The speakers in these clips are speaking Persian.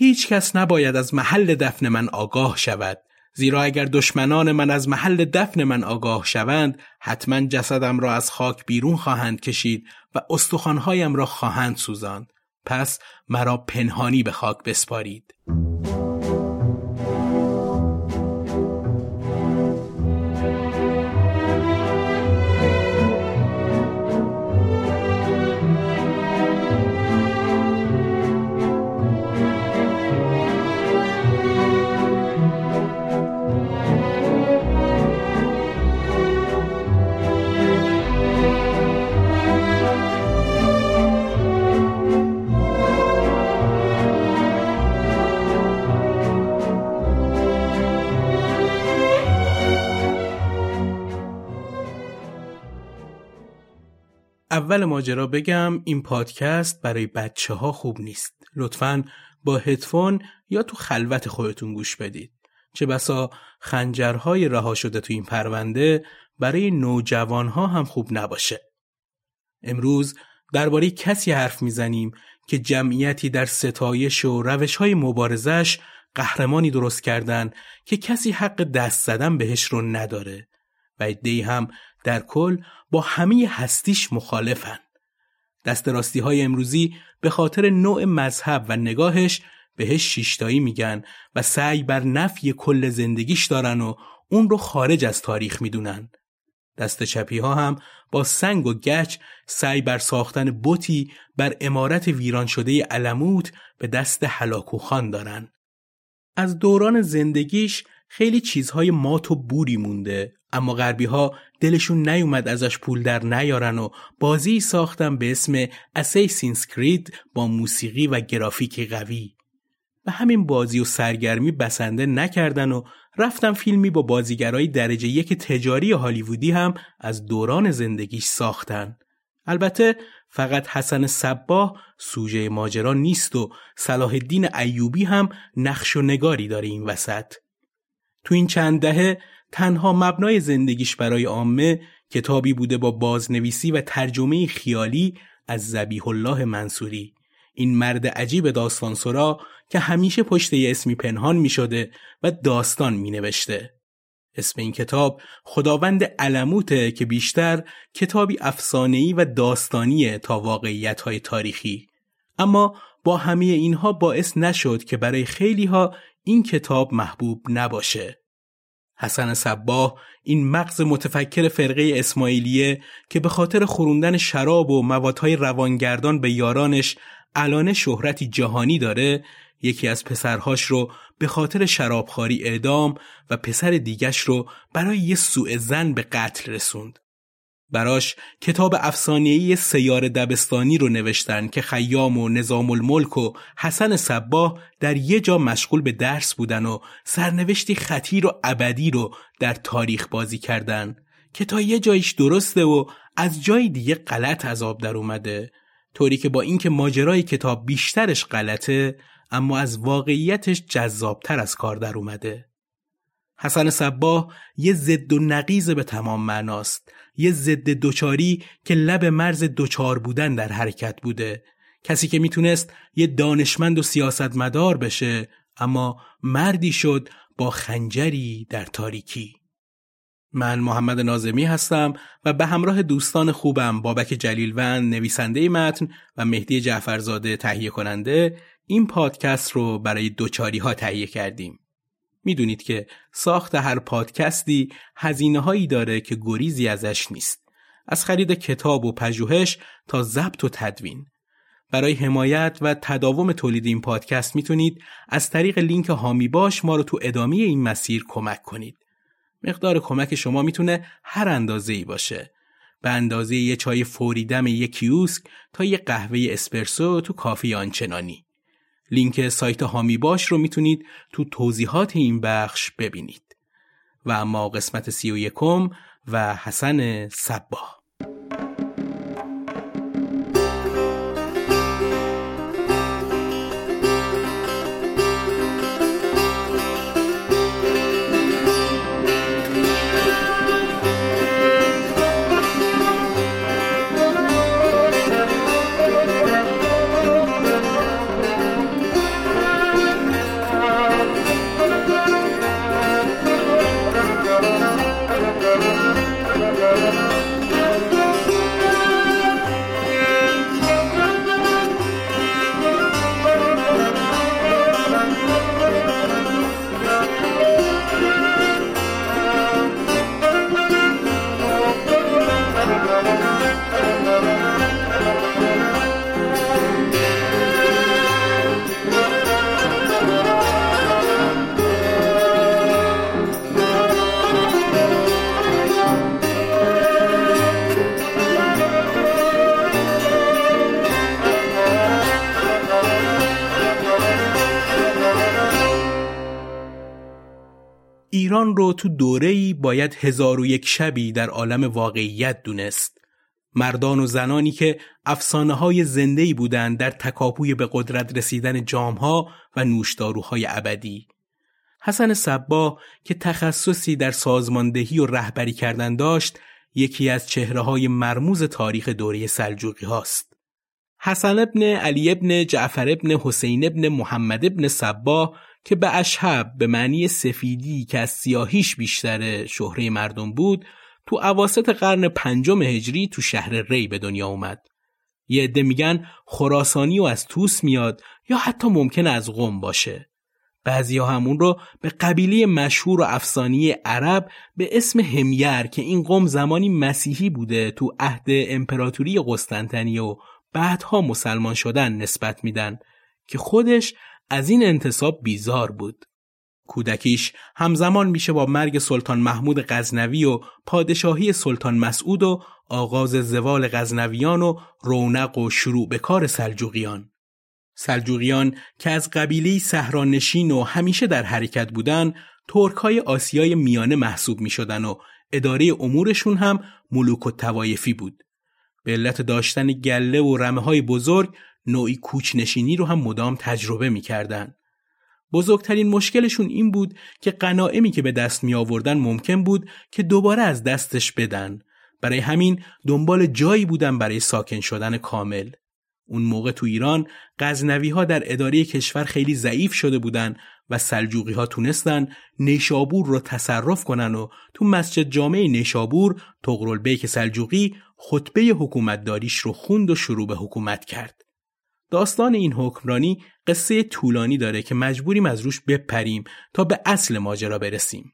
هیچ کس نباید از محل دفن من آگاه شود. زیرا اگر دشمنان من از محل دفن من آگاه شوند حتما جسدم را از خاک بیرون خواهند کشید و استخوانهایم را خواهند سوزاند. پس مرا پنهانی به خاک بسپارید. اول ماجرا بگم این پادکست برای بچه ها خوب نیست. لطفا با هدفون یا تو خلوت خودتون گوش بدید. چه بسا خنجرهای رها شده تو این پرونده برای نوجوان ها هم خوب نباشه. امروز درباره کسی حرف می‌زنیم که جمعیتی در ستایش و روش های مبارزش قهرمانی درست کردن که کسی حق دست زدن بهش رو نداره و ادهی هم در کل با همه هستیش مخالفن. دست راستی های امروزی به خاطر نوع مذهب و نگاهش بهش شیشتایی میگن و سعی بر نفی کل زندگیش دارن و اون رو خارج از تاریخ می‌دونن. دست چپی ها هم با سنگ و گچ سعی بر ساختن بوتی بر امارت ویران شده علموت به دست حلاکو خان دارن. از دوران زندگیش خیلی چیزهای مات و بوری مونده اما غربی ها دلشون نیومد ازش پول در نیارن و بازی ساختن به اسم اسیسینز کرید با موسیقی و گرافیک قوی. و همین بازی و سرگرمی بسنده نکردن و رفتن فیلمی با بازیگرای درجه یک تجاری هالیوودی هم از دوران زندگیش ساختن. البته فقط حسن صباه سوژه ماجرا نیست و صلاح الدین ایوبی هم نقش و نگاری داره این وسط. تو این چند دهه تنها مبنای زندگیش برای عامه کتابی بوده با بازنویسی و ترجمه خیالی از زبیح الله منصوری این مرد عجیب داستان سرا که همیشه پشت یه اسمی پنهان می شده و داستان می نوشته. اسم این کتاب خداوند علموته که بیشتر کتابی افسانه‌ای و داستانیه تا واقعیت های تاریخی. اما با همه اینها باعث نشد که برای خیلی ها این کتاب محبوب نباشه. حسن صباه این مغز متفکر فرقه اسماعیلیه که به خاطر خوروندن شراب و موادهای روانگردان به یارانش الان شهرتی جهانی داره یکی از پسرهاش رو به خاطر شرابخواری اعدام و پسر دیگش رو برای یه سوء زن به قتل رسوند. براش کتاب افسانه‌ای سیار دبستانی رو نوشتن که خیام و نظام الملک و حسن صباه در یه جا مشغول به درس بودن و سرنوشتی خطیر و ابدی رو در تاریخ بازی کردن که تا یه جایش درسته و از جای دیگه غلط عذاب در اومده. طوری که با اینکه ماجرای کتاب بیشترش غلطه اما از واقعیتش جذابتر از کار در اومده. حسن صباه یه ضد و نقیز به تمام معناست. یه ضد دوچاری که لب مرز دوچار بودن در حرکت بوده. کسی که می‌تونست یه دانشمند و سیاستمدار بشه اما مردی شد با خنجری در تاریکی. من محمد نازمی هستم و به همراه دوستان خوبم بابک جلیلوند نویسنده متن و مهدی جعفرزاده تهیه کننده این پادکست رو برای دوچاری ها تهیه کردیم. می‌دونید که ساخت هر پادکستی هزینه هایی داره که گریزی ازش نیست. از خرید کتاب و پژوهش تا ضبط و تدوین. برای حمایت و تداوم تولید این پادکست می‌تونید از طریق لینک هامی باش ما رو تو ادامه این مسیر کمک کنید. مقدار کمک شما می‌تونه هر اندازه ای باشه. به اندازه یه چای فوری دم یک کیوسک تا یه قهوه اسپرسو تو کافی آنچنانی. لینک سایت هامی باش رو می‌تونید تو توضیحات این بخش ببینید. و اما قسمت سی و یکم و حسن صباه ایران رو تو دوره‌ای باید هزار و یک شبی در عالم واقعیت دونست. مردان و زنانی که افسانه های زندهی بودند در تکاپوی به قدرت رسیدن جامها و نوشداروهای ابدی. حسن صبا که تخصصی در سازماندهی و رهبری کردن داشت یکی از چهره های مرموز تاریخ دوره سلجوقی هاست. حسن ابن علی ابن جعفر ابن حسین ابن محمد ابن صبا که به اشهب به معنی سفیدی که از سیاهیش بیشتر شهره مردم بود تو عواست قرن پنجم هجری تو شهر ری به دنیا اومد. یه عده میگن خراسانی و از توس میاد یا حتی ممکن از قم باشه. بعضی همون رو به قبیله مشهور و افسانی عرب به اسم همیر که این قوم زمانی مسیحی بوده تو عهد امپراتوری قسطنطنیه و بعدها مسلمان شدن نسبت میدن که خودش از این انتصاب بیزار بود. کودکیش همزمان میشه با مرگ سلطان محمود غزنوی و پادشاهی سلطان مسعود و آغاز زوال غزنویان و رونق و شروع به کار سلجوقیان. سلجوقیان که از قبیله سهرانشین و همیشه در حرکت بودن ترکای آسیای میانه محسوب می شدن و اداره امورشون هم ملوک و توایفی بود. به علت داشتن گله و رمه های بزرگ نوعی کوچنشینی رو هم مدام تجربه می کردن. بزرگترین مشکلشون این بود که قناعمی که به دست می آوردن ممکن بود که دوباره از دستش بدن. برای همین دنبال جایی بودن برای ساکن شدن کامل. اون موقع تو ایران غزنوی ها در اداره کشور خیلی ضعیف شده بودن و سلجوقی ها تونستن نیشابور رو تصرف کنن و تو مسجد جامع نیشابور تغرل بیک سلجوقی خطبه حکومتداریش رو خوند و شروع به حکومت کرد. داستان این حکمرانی قصه طولانی داره که مجبوریم از روش بپریم تا به اصل ماجرا برسیم.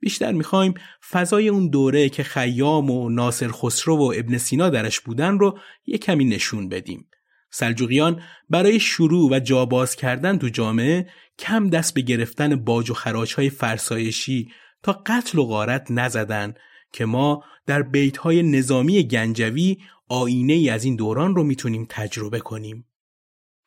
بیشتر می‌خوایم فضای اون دوره که خیام و ناصر خسرو و ابن سینا درش بودن رو یه کمی نشون بدیم. سلجوقیان برای شروع و جاباز کردن تو جامعه کم دست به گرفتن باج و خراج های فرسایشی تا قتل و غارت نزدن که ما در بیت های نظامی گنجوی آینه ای از این دوران رو می‌تونیم تجربه کنیم.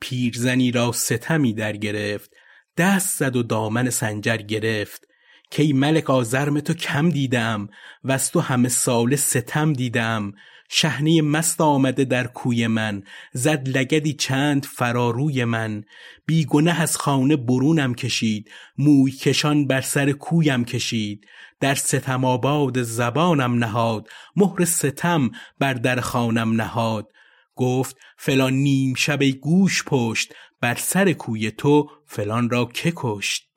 پیرزنی را ستمی در گرفت دست زد و دامن سنجر گرفت. کی ملک آزرم تو کم دیدم و از تو همه سال ستم دیدم. شهنه مست آمده در کوی من زد لگدی چند فراروی من. بیگنه از خانه برونم کشید موی کشان بر سر کویم کشید. در ستم آباد زبانم نهاد مهر ستم بر در خانم نهاد. گفت فلان نیم شب گوش پشت بر سر کوی تو فلان را که کشت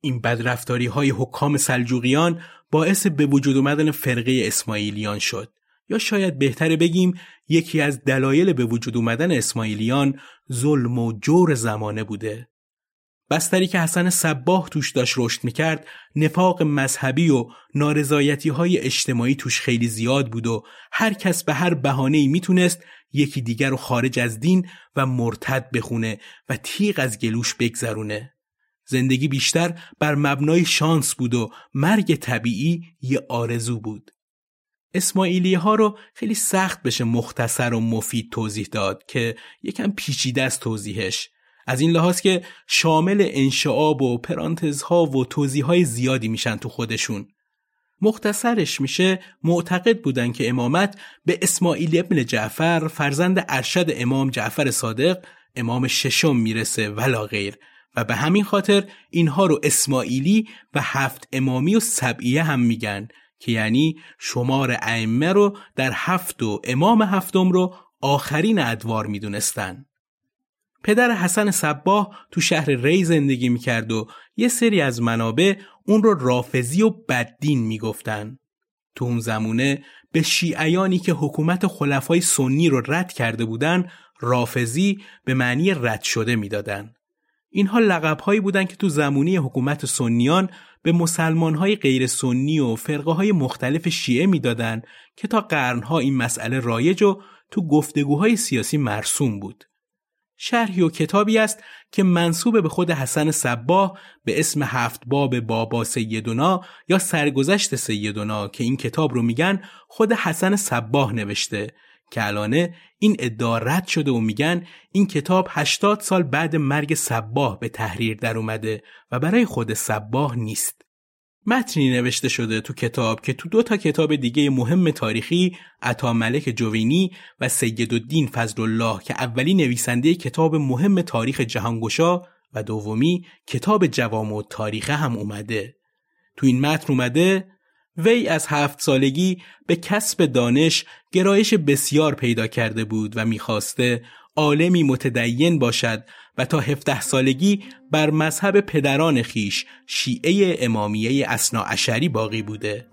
این بدرفتاری های حکام سلجوقیان باعث به وجود اومدن فرقه اسماعیلیان شد یا شاید بهتره بگیم یکی از دلایل به وجود اومدن اسماعیلیان ظلم و جور زمانه بوده. بستری که حسن صباه توش داشت رشد می‌کرد نفاق مذهبی و نارضایتی های اجتماعی توش خیلی زیاد بود و هر کس به هر بهانه‌ای می‌تونست یکی دیگر رو خارج از دین و مرتد بخونه و تیغ از گلوش بگذرونه. زندگی بیشتر بر مبنای شانس بود و مرگ طبیعی یه آرزو بود. اسماعیلی ها رو خیلی سخت بشه مختصر و مفید توضیح داد که یکم پیچیده است توضیحش از این لحاظ که شامل انشعاب و پرانتزها و توضیح های زیادی میشن تو خودشون مختصرش میشه معتقد بودن که امامت به اسماعیل ابن جعفر فرزند ارشد امام جعفر صادق امام ششم می‌رسه ولا غیر و به همین خاطر اینها رو اسماعیلی و هفت امامی و سبعیه هم میگن که یعنی شمار ائمه رو در هفت و امام هفتم رو آخرین ادوار می‌دونستن. پدر حسن صباه تو شهر ری زندگی می‌کرد و یه سری از منابع اون رو رافزی و بددین می‌گفتن. تو اون زمونه به شیعیانی که حکومت خلفای سنی رو رد کرده بودن رافزی به معنی رد شده می‌دادن. اینها لقبهایی بودند که تو زمانی حکومت سنیان به مسلمانهای غیر سنی و فرقه های مختلف شیعه می‌دادند که تا قرنها این مسئله رایج و تو گفتگوهای سیاسی مرسوم بود. شرحی و کتابی است که منصوب به خود حسن صباه به اسم هفت باب بابا سیدونا یا سرگذشت سیدونا که این کتاب رو میگن خود حسن صباه نوشته که الانه این ادعا رد شده و میگن این کتاب 80 سال بعد مرگ صباه به تحریر در اومده و برای خود صباه نیست. متنی نوشته شده تو کتاب که تو دو تا کتاب دیگه مهم تاریخی عطا ملک جوینی و سید الدین فضل الله که اولی نویسنده کتاب مهم تاریخ جهانگشا و دومی کتاب جوام و تاریخه هم اومده. تو این متن اومده وی از هفت سالگی به کسب دانش گرایش بسیار پیدا کرده بود و می‌خواسته عالمی متدین باشد و تا 17 سالگی بر مذهب پدران خیش شیعه امامیه اسنا اشری باقی بوده.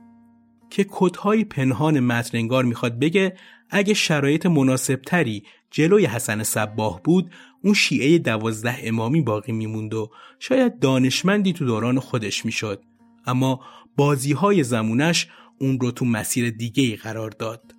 که کدهای پنهان متننگار می‌خواد بگه اگه شرایط مناسبتری جلوی حسن صباه بود اون شیعه دوازده امامی باقی میموند و شاید دانشمندی تو دوران خودش می‌شد. اما بازی های زمونش اون رو تو مسیر دیگه قرار داد.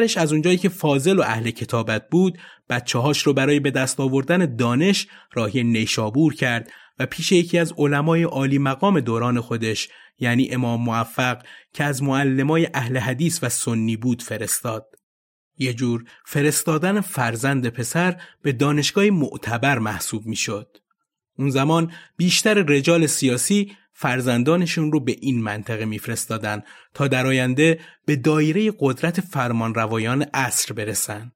پدرش از اونجایی که فاضل و اهل کتابت بود بچه هاش رو برای به دست آوردن دانش راهی نیشابور کرد و پیش یکی از علمای عالی مقام دوران خودش یعنی امام موفق که از معلمای اهل حدیث و سنی بود فرستاد. یه جور فرستادن فرزند پسر به دانشگاه معتبر محسوب می‌شد. اون زمان بیشتر رجال سیاسی فرزندانشون رو به این منطقه میفرستادن تا در آینده به دایره قدرت فرمان روایان عصر برسن.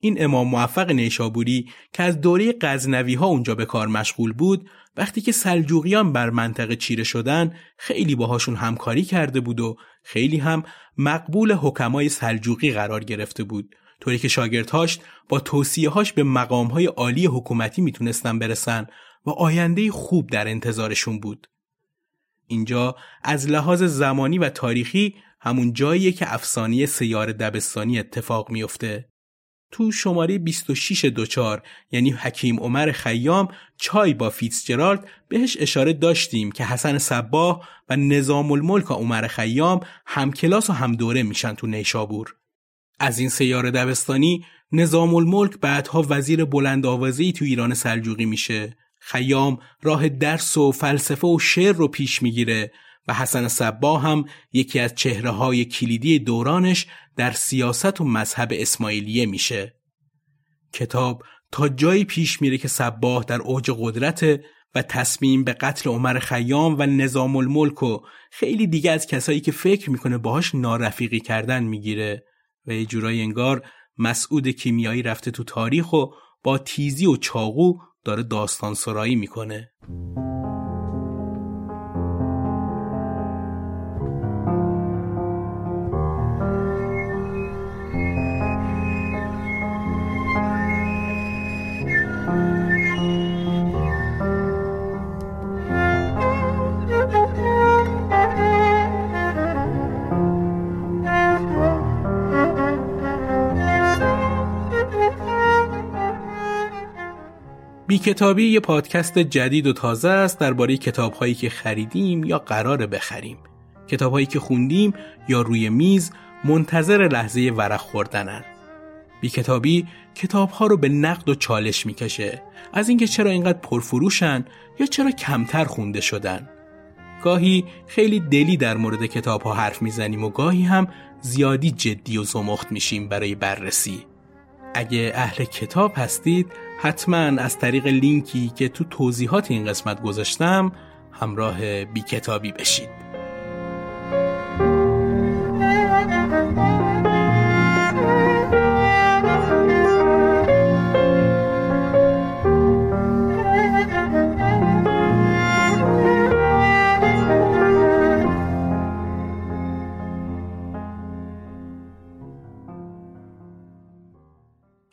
این امام موفق نیشابوری که از دوره غزنوی ها اونجا به کار مشغول بود وقتی که سلجوقیان بر منطقه چیره شدن خیلی باهاشون همکاری کرده بود و خیلی هم مقبول حکمای سلجوقی قرار گرفته بود طوری که شاگردهاش با توصیه هاش به مقام های عالی حکومتی می‌تونستن برسن و آینده خوب در انتظارشون بود اینجا از لحاظ زمانی و تاریخی همون جاییه که افسانه سیار دبستانی اتفاق میفته. تو شماره 26 دوچار یعنی حکیم عمر خیام چای با فیتزجرالد بهش اشاره داشتیم که حسن صباه و نظام الملک عمر خیام هم کلاس و هم دوره میشن تو نیشابور. از این سیار دبستانی نظام الملک بعدها وزیر بلند آوازی تو ایران سلجوقی میشه خیام راه درس و فلسفه و شعر رو پیش می‌گیره و حسن صبا هم یکی از چهره های کلیدی دورانش در سیاست و مذهب اسماعیلیه میشه. کتاب تا جایی پیش میره که صباه در اوج قدرت و تصمیم به قتل عمر خیام و نظام الملک و خیلی دیگه از کسایی که فکر می‌کنه باهاش نارفیقی کردن می‌گیره و یه جورایی انگار مسعود کیمیایی رفته تو تاریخ و با تیزی و چاقو داره داستان سرایی می‌کنه. بی کتابی یه پادکست جدید و تازه است درباره کتابهایی که خریدیم یا قرار بخریم. کتابهایی که خوندیم یا روی میز منتظر لحظه ورق خوردنن. بی کتابی کتابها رو به نقد و چالش می‌کشه از اینکه چرا اینقدر پرفروشن یا چرا کمتر خونده شدن. گاهی خیلی دلی در مورد کتاب ها حرف می‌زنیم و گاهی هم زیادی جدی و زمخت میشیم برای بررسی. اگه اهل کتاب هستید حتما از طریق لینکی که تو توضیحات این قسمت گذاشتم همراه بی کتابی بشید.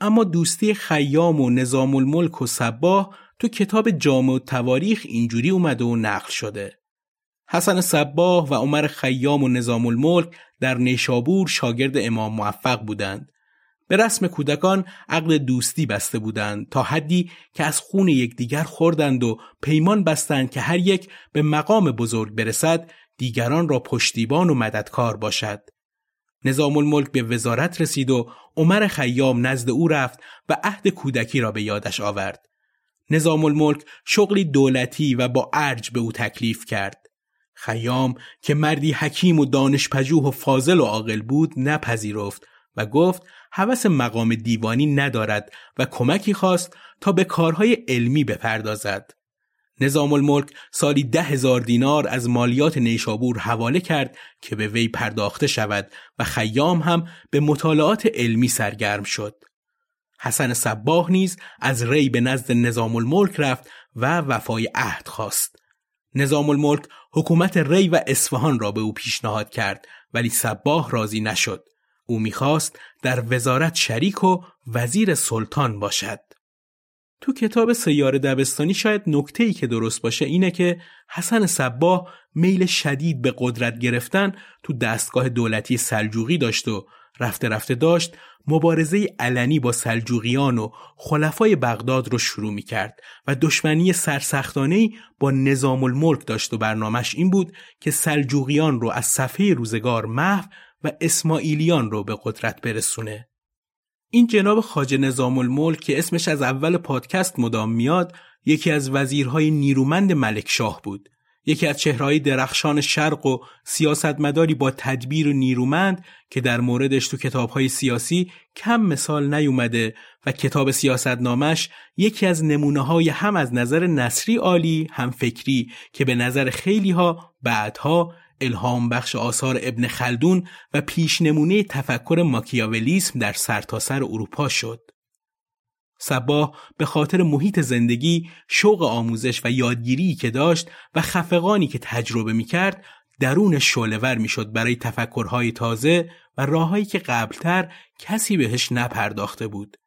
اما دوستی خیام و نظام الملک و صباه تو کتاب جامع و تواریخ اینجوری اومده و نقل شده. حسن صباه و عمر خیام و نظام الملک در نیشابور شاگرد امام موفق بودند. به رسم کودکان عقل دوستی بسته بودند تا حدی که از خون یکدیگر خوردند و پیمان بستند که هر یک به مقام بزرگ برسد دیگران را پشتیبان و مددکار باشد. نظام الملک به وزارت رسید و عمر خیام نزد او رفت و عهد کودکی را به یادش آورد. نظام الملک شغلی دولتی و با ارج به او تکلیف کرد. خیام که مردی حکیم و دانشپژوه و فاضل و عاقل بود نپذیرفت و گفت هوس مقام دیوانی ندارد و کمکی خواست تا به کارهای علمی بپردازد. نظام الملک سالی ده هزار دینار از مالیات نیشابور حواله کرد که به وی پرداخته شود و خیام هم به مطالعات علمی سرگرم شد. حسن صباه نیز از ری به نزد نظام الملک رفت و وفای عهد خواست. نظام الملک حکومت ری و اصفهان را به او پیشنهاد کرد ولی صباه راضی نشد. او می‌خواست در وزارت شریک و وزیر سلطان باشد. تو کتاب سیار دبستانی شاید نکته ای که درست باشه اینه که حسن صباه میل شدید به قدرت گرفتن تو دستگاه دولتی سلجوقی داشت و رفته رفته داشت مبارزه علنی با سلجوقیان و خلفای بغداد رو شروع می کرد و دشمنی سرسختانه با نظام الملک داشت و برنامهش این بود که سلجوقیان رو از صفحه روزگار محو و اسماعیلیان رو به قدرت برسونه. این جناب خاج نظام الملک که اسمش از اول پادکست مدام میاد یکی از وزیرهای نیرومند ملک شاه بود. یکی از چهرهای درخشان شرق و سیاستمداری با تدبیر و نیرومند که در موردش تو کتابهای سیاسی کم مثال نیومده و کتاب سیاستنامش یکی از نمونه های هم از نظر نصری عالی هم فکری که به نظر خیلی ها بعدها الهام بخش آثار ابن خلدون و پیش نمونه تفکر ماکیاولیسم در سرتاسر سر اروپا شد. صباه به خاطر محیط زندگی، شوق آموزش و یادگیری که داشت و خفقانی که تجربه می کرد درون شولور می شد برای تفکرهای تازه و راههایی که قبلتر کسی بهش نپرداخته بود.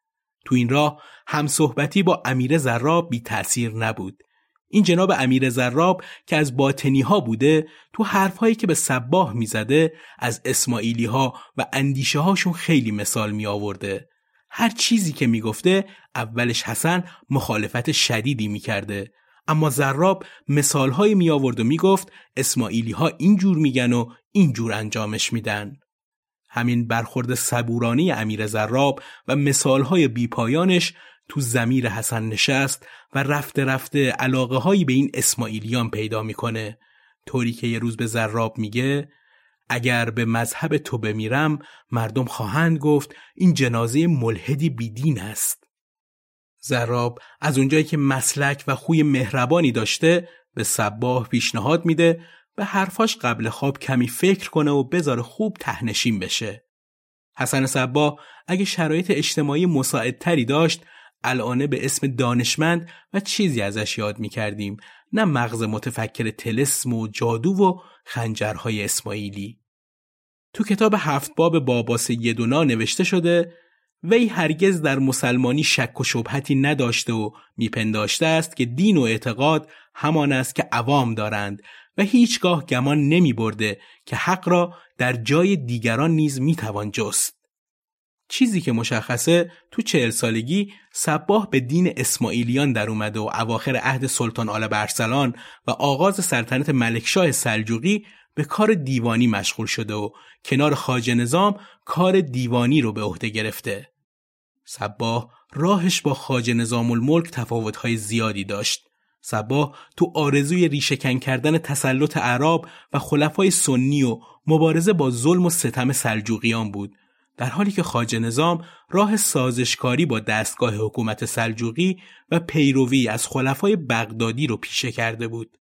تو این راه هم صحبتی با امیر زراب بی تأثیر نبود. این جناب امیر زراب که از باطنی ها بوده تو حرفهایی که به سباه می‌زده از اسماعیلی ها و اندیشه هاشون خیلی مثال می آورده. هر چیزی که می‌گفته اولش حسن مخالفت شدیدی می‌کرده اما زراب مثالهایی می آورد و می‌گفت اسماعیلی ها اینجور میگن و اینجور انجامش میدن. همین برخورد صبورانی امیر زراب و مثالهای بیپایانش تو زمیر حسن نشست و رفته رفته علاقه هایی به این اسماعیلیان پیدا می‌کنه. طوری که یه روز به زراب میگه اگر به مذهب تو بمیرم مردم خواهند گفت این جنازه ملحدی بیدین است. زراب از اونجایی که مسلک و خوی مهربانی داشته به صباه پیشنهاد میده به حرفاش قبل خواب کمی فکر کنه و بذاره خوب تهنشین بشه. حسن صباه اگه شرایط اجتماعی مساعدتری داشت الانه به اسم دانشمند و چیزی ازش یاد می کردیم نه مغز متفکر تلسم و جادو و خنجرهای اسماعیلی تو کتاب هفت باب بابا سیدونا نوشته شده وی هرگز در مسلمانی شک و شبهتی نداشته و میپنداشته است که دین و اعتقاد همان است که عوام دارند و هیچگاه گمان نمی برده که حق را در جای دیگران نیز می‌توان جست. چیزی که مشخصه تو چهل سالگی سباه به دین اسماعیلیان در اومده و اواخر عهد سلطان آل برسلان و آغاز سلطنت ملکشاه سلجوقی به کار دیوانی مشغول شده و کنار خاج نظام کار دیوانی رو به عهده گرفته. سباه راهش با خاج نظام الملک تفاوتهای زیادی داشت. سباه تو آرزوی ریشهکن کردن تسلط عرب و خلفای سنی و مبارزه با ظلم و ستم سلجوقیان بود در حالی که خاج نظام راه سازشکاری با دستگاه حکومت سلجوقی و پیروی از خلفای بغدادی رو پیشه کرده بود.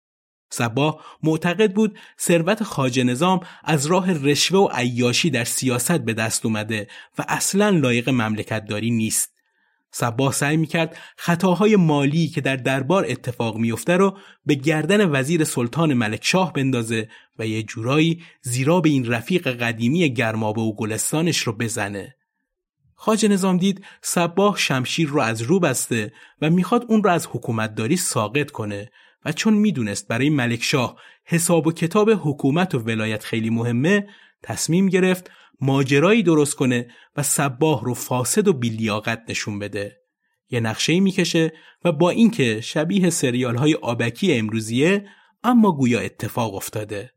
سبا معتقد بود ثروت خاج نظام از راه رشوه و عیاشی در سیاست به دست اومده و اصلا لایق مملکت داری نیست. صباه سعی می‌کرد خطاهای مالی که در دربار اتفاق میفته رو به گردن وزیر سلطان ملک شاه بندازه و یه جورایی زیرا به این رفیق قدیمی گرمابه و گلستانش رو بزنه. خاج نظام دید صباه شمشیر رو از رو بسته و می‌خواد اون رو از حکومتداری ساقط کنه و چون می‌دونست برای ملکشاه حساب و کتاب حکومت و ولایت خیلی مهمه تصمیم گرفت ماجرایی درست کنه و صباه رو فاسد و بیلیاقت نشون بده یه نقشه می‌کشه و با اینکه شبیه سریال های آبکی امروزیه اما گویا اتفاق افتاده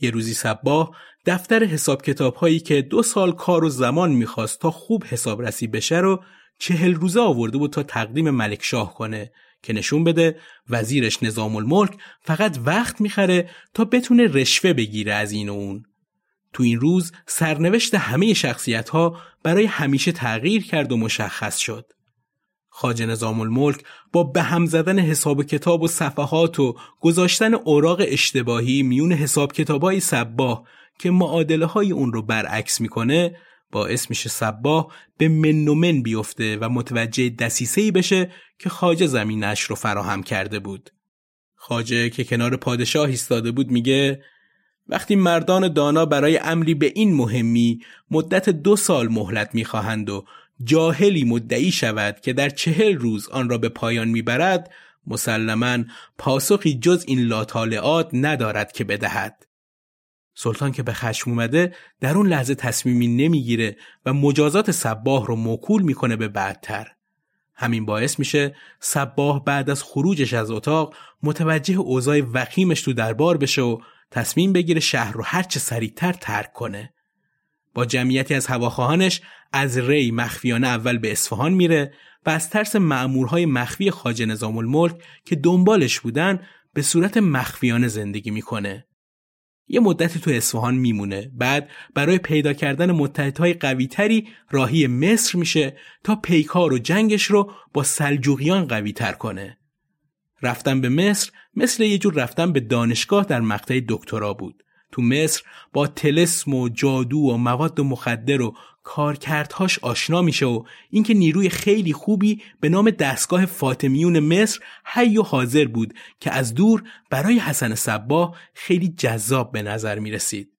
یه روزی صباه دفتر حساب کتاب هایی که دو سال کار و زمان می‌خواست تا خوب حسابرسی بشه رو چهل روزه آورده بود تا تقدیم ملک شاه کنه که نشون بده وزیرش نظام الملک فقط وقت می‌خره تا بتونه رشوه بگیره از این و اون. تو این روز سرنوشت همه شخصیت ها برای همیشه تغییر کرد و مشخص شد. خاج نظام الملک با به هم زدن حساب کتاب و صفحات و گذاشتن اوراق اشتباهی میون حساب کتابای سباه که معادله های اون رو برعکس می‌کنه باعث میشه سباه به من من بیفته و متوجه دسیسهی بشه که خاجه زمینش رو فراهم کرده بود. خاجه که کنار پادشاه ایستاده بود میگه وقتی مردان دانا برای امری به این مهمی مدت دو سال مهلت می‌خواهند و جاهلی مدعی شود که در چهل روز آن را به پایان می‌برد مسلما پاسخی جز این لاطالعات ندارد که بدهد. سلطان که به خشم اومده در اون لحظه تصمیمی نمی‌گیره و مجازات سباه رو موکول می‌کنه به بعدتر. همین باعث میشه سباه بعد از خروجش از اتاق متوجه اوضاع وخیمش تو دربار بشه و تصمیم بگیره شهر رو هرچه سریعتر ترک کنه با جمعیتی از هواخواهانش از ری مخفیانه اول به اصفهان میره و از ترس مأمورهای مخفی خاج نظام الملک که دنبالش بودن به صورت مخفیانه زندگی می‌کنه. یه مدتی تو اصفهان میمونه بعد برای پیدا کردن متحدهای قویتری راهی مصر میشه تا پیکار و جنگش رو با سلجوقیان قویتر کنه. رفتن به مصر مثل یه جور رفتن به دانشگاه در مقطع دکترا بود. تو مصر با تلسم و جادو و مواد مخدر و کارکردهاش آشنا میشه و اینکه نیروی خیلی خوبی به نام دستگاه فاطمیون مصر حی و حاضر بود که از دور برای حسن صبا خیلی جذاب به نظر می رسید.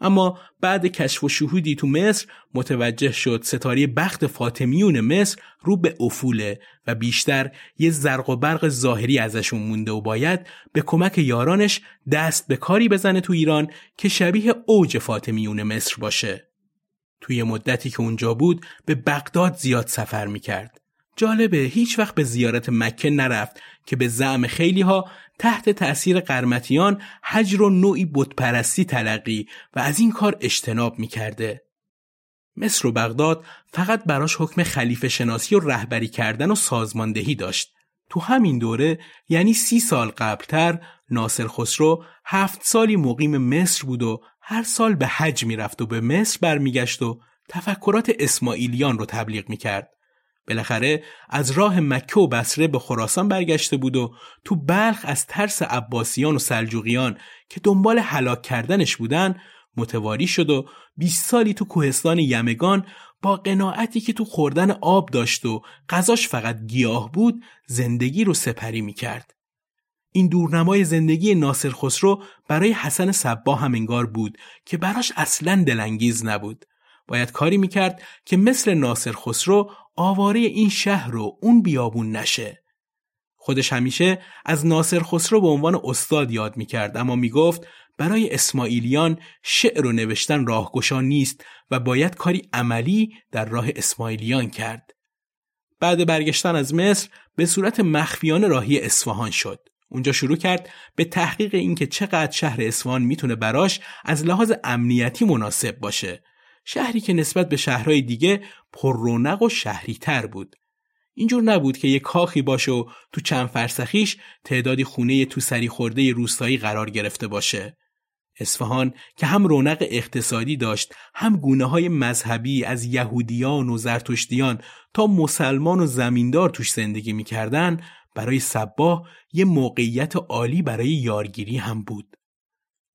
اما بعد کشف و شهودی تو مصر متوجه شد ستاره بخت فاطمیون مصر رو به افوله و بیشتر یه زرق و برق ظاهری ازشون مونده و باید به کمک یارانش دست به کاری بزنه تو ایران که شبیه اوج فاطمیون مصر باشه. توی مدتی که اونجا بود به بغداد زیاد سفر می‌کرد. جالبه هیچ وقت به زیارت مکه نرفت که به زعم خیلی ها تحت تأثیر قرمتیان حجر و نوعی بتپرستی تلقی و از این کار اجتناب می‌کرده. مصر و بغداد فقط براش حکم خلیفه شناسی و رهبری کردن و سازماندهی داشت. تو همین دوره یعنی سی سال قبلتر ناصر خسرو هفت سالی مقیم مصر بود و هر سال به حج می‌رفت و به مصر برمیگشت و تفکرات اسماعیلیان رو تبلیغ می‌کرد. بالاخره از راه مکه و بسره به خراسان برگشته بود و تو بلخ از ترس عباسیان و سلجوقیان که دنبال هلاک کردنش بودن متواری شد و 20 سالی تو کوهستان یمگان با قناعتی که تو خوردن آب داشت و غذاش فقط گیاه بود زندگی رو سپری می کرد. این دورنمای زندگی ناصر خسرو برای حسن صبا هم انگار بود که براش اصلا دلانگیز نبود. باید کاری می‌کرد که مثل ناصر خسرو آواره این شهر رو اون بیابون نشه. خودش همیشه از ناصر خسرو به عنوان استاد یاد می‌کرد اما می‌گفت برای اسماعیلیان شعر و نوشتن راهگشا نیست و باید کاری عملی در راه اسماعیلیان کرد. بعد برگشتن از مصر به صورت مخفیانه راهی اصفهان شد. اونجا شروع کرد به تحقیق اینکه چقدر شهر اصفهان می‌تونه براش از لحاظ امنیتی مناسب باشه. شهری که نسبت به شهرهای دیگه پر رونق و شهری تر بود. اینجور نبود که یک کاخی باشه و تو چند فرسخیش تعدادی خونه تو سری خورده روستایی قرار گرفته باشه. اصفهان که هم رونق اقتصادی داشت هم گونه های مذهبی از یهودیان و زرتشتیان تا مسلمان و زمیندار توش زندگی می‌کردن برای سباه یه موقعیت عالی برای یارگیری هم بود.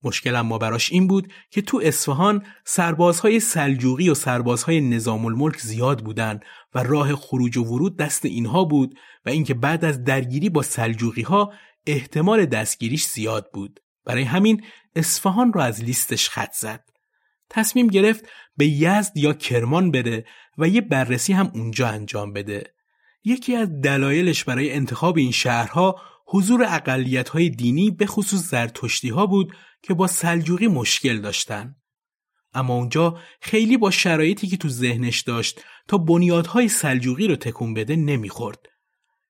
مشکل اما براش این بود که تو اصفهان سربازهای سلجوقی و سربازهای نظام الملک زیاد بودن و راه خروج و ورود دست اینها بود و اینکه بعد از درگیری با سلجوقی ها احتمال دستگیریش زیاد بود. برای همین اصفهان رو از لیستش خط زد. تصمیم گرفت به یزد یا کرمان بره و یه بررسی هم اونجا انجام بده. یکی از دلایلش برای انتخاب این شهرها حضور اقلیت های دینی به خصوص زرتشتی ها بود که با سلجوقی مشکل داشتن. اما اونجا خیلی با شرایطی که تو ذهنش داشت تا بنیادهای سلجوقی رو تکون بده نمی‌خورد.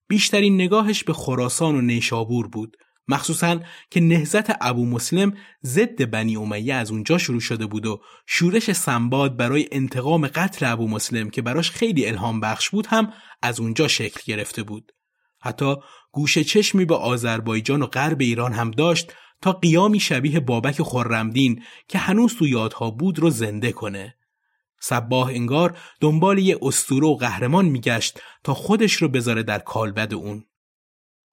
بیشترین نگاهش به خراسان و نیشابور بود مخصوصا که نهزت ابو مسلم ضد بنی امیه از اونجا شروع شده بود و شورش سنباد برای انتقام قتل ابو مسلم که براش خیلی الهام بخش بود هم از اونجا شکل گرفته بود. حتی گوشه چشمی به آذربایجان و غرب ایران هم داشت تا قیامی شبیه بابک خرمدین که هنوز تو یادها بود رو زنده کنه. صباه انگار دنبال یه استوره و قهرمان میگشت تا خودش رو بذاره در کالبد اون.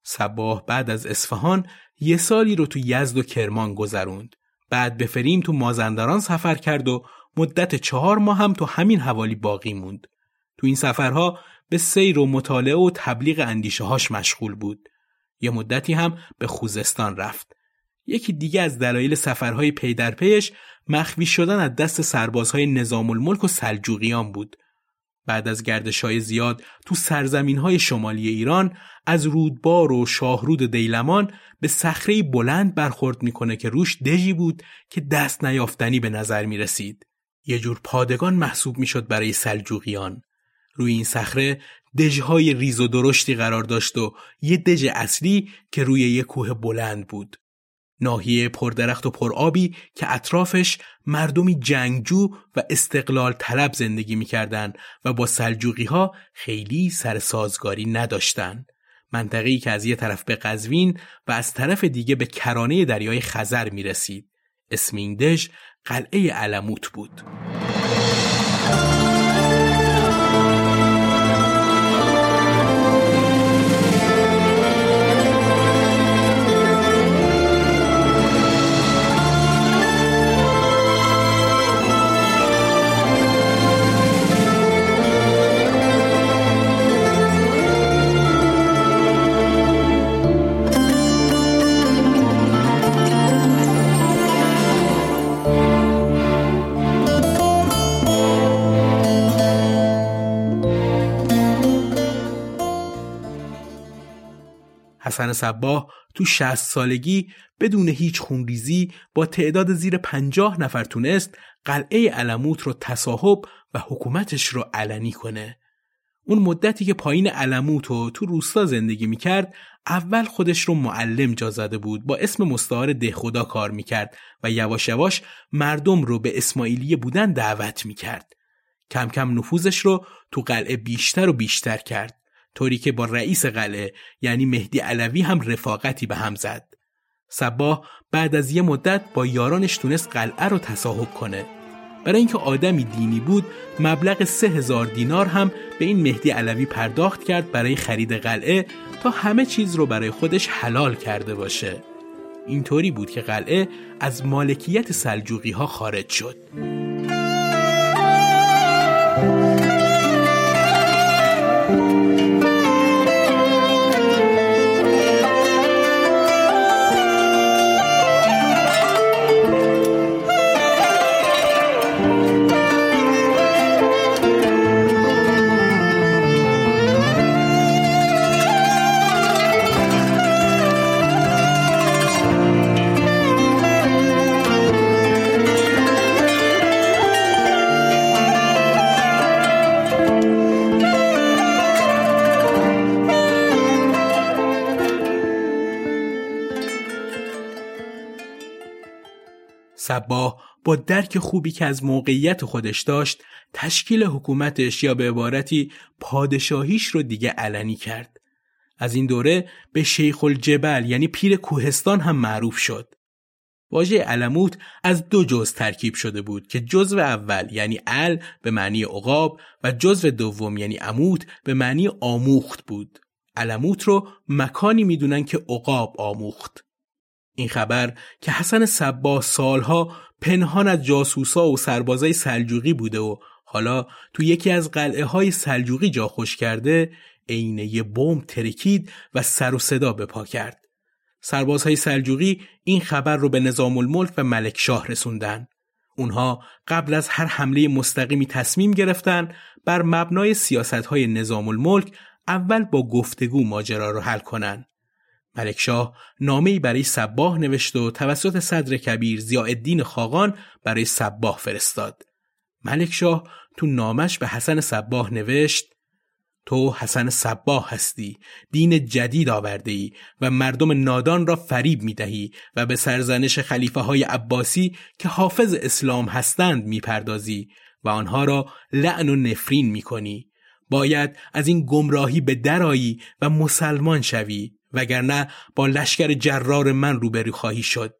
صباه بعد از اصفهان یه سالی رو تو یزد و کرمان گذروند. بعد به فریم تو مازندران سفر کرد و مدت چهار ماه هم تو همین حوالی باقی موند. تو این سفرها به سیر و مطالعه و تبلیغ اندیشه هاش مشغول بود. یه مدتی هم به خوزستان رفت. یکی دیگه از دلایل سفرهای پی در پیش مخفی شدن از دست سربازهای نظام الملک و سلجوقیان بود. بعد از گردش های زیاد تو سرزمین های شمالی ایران از رودبار و شاهرود دیلمان به صخره بلند برخورد می‌کنه که روش دژی بود که دست نیافتنی به نظر می رسید. یه جور پادگان محسوب می‌شد برای سلجوقیان. روی این صخره دژهای ریز و درشتی قرار داشت و یه دژ اصلی که روی یه کوه بلند بود. ناحیه پردرخت و پرآبی که اطرافش مردمی جنگجو و استقلال طلب زندگی می‌کردند و با سلجوقی ها خیلی سر سازگاری نداشتند. منطقه‌ای که از یه طرف به قزوین و از طرف دیگه به کرانه دریای خزر می رسید. اسم این دژ قلعه علموت بود. حسن صباه تو 60 سالگی بدون هیچ خونریزی با تعداد زیر 50 نفر تونست قلعه علموت رو تصاحب و حکومتش رو علنی کنه. اون مدتی که پایین علموت و تو روستا زندگی می‌کرد اول خودش رو معلم جا زده بود با اسم مستعار دهخدا کار می‌کرد و یواش یواش مردم رو به اسماعیلی بودن دعوت می‌کرد. کم کم نفوذش رو تو قلعه بیشتر و بیشتر کرد. طوری که با رئیس قلعه یعنی مهدی علوی هم رفاقتی به هم زد. صباه بعد از یه مدت با یارانش تونست قلعه رو تصاحب کنه. برای اینکه آدمی دینی بود مبلغ سه هزار دینار هم به این مهدی علوی پرداخت کرد برای خرید قلعه تا همه چیز رو برای خودش حلال کرده باشه. اینطوری بود که قلعه از مالکیت سلجوقی ها خارج شد. صباه با درک خوبی که از موقعیت خودش داشت تشکیل حکومتش یا به عبارتی پادشاهیش رو دیگه علنی کرد. از این دوره به شیخ الجبل یعنی پیر کوهستان هم معروف شد. واژه علموت از دو جز ترکیب شده بود که جزو اول یعنی ال به معنی عقاب و جزو دوم یعنی عمود به معنی آموخت بود. علموت رو مکانی می‌دونن که عقاب آموخت. این خبر که حسن صبا سالها پنهان از جاسوسا و سربازای سلجوقی بوده و حالا تو یکی از قلعه های سلجوقی جا خوش کرده عین یه بمب ترکید و سر و صدا به پا کرد. سربازهای سلجوقی این خبر رو به نظام الملک و ملک شاه رسوندن. اونها قبل از هر حمله مستقیمی تصمیم گرفتن بر مبنای سیاست های نظام الملک اول با گفتگو ماجرا رو حل کنن. ملکشاه نامه‌ای برای سباه نوشت و توسط صدر کبیر زیاءالدین خاقان برای سباه فرستاد. ملکشاه تو نامش به حسن سباه نوشت تو حسن سباه هستی دین جدید آورده ای و مردم نادان را فریب می دهی و به سرزنش خلیفه های عباسی که حافظ اسلام هستند می پردازی و آنها را لعن و نفرین می کنی. باید از این گمراهی به درایی و مسلمان شوی وگرنه با لشکر جرار من روبرو خواهی شد.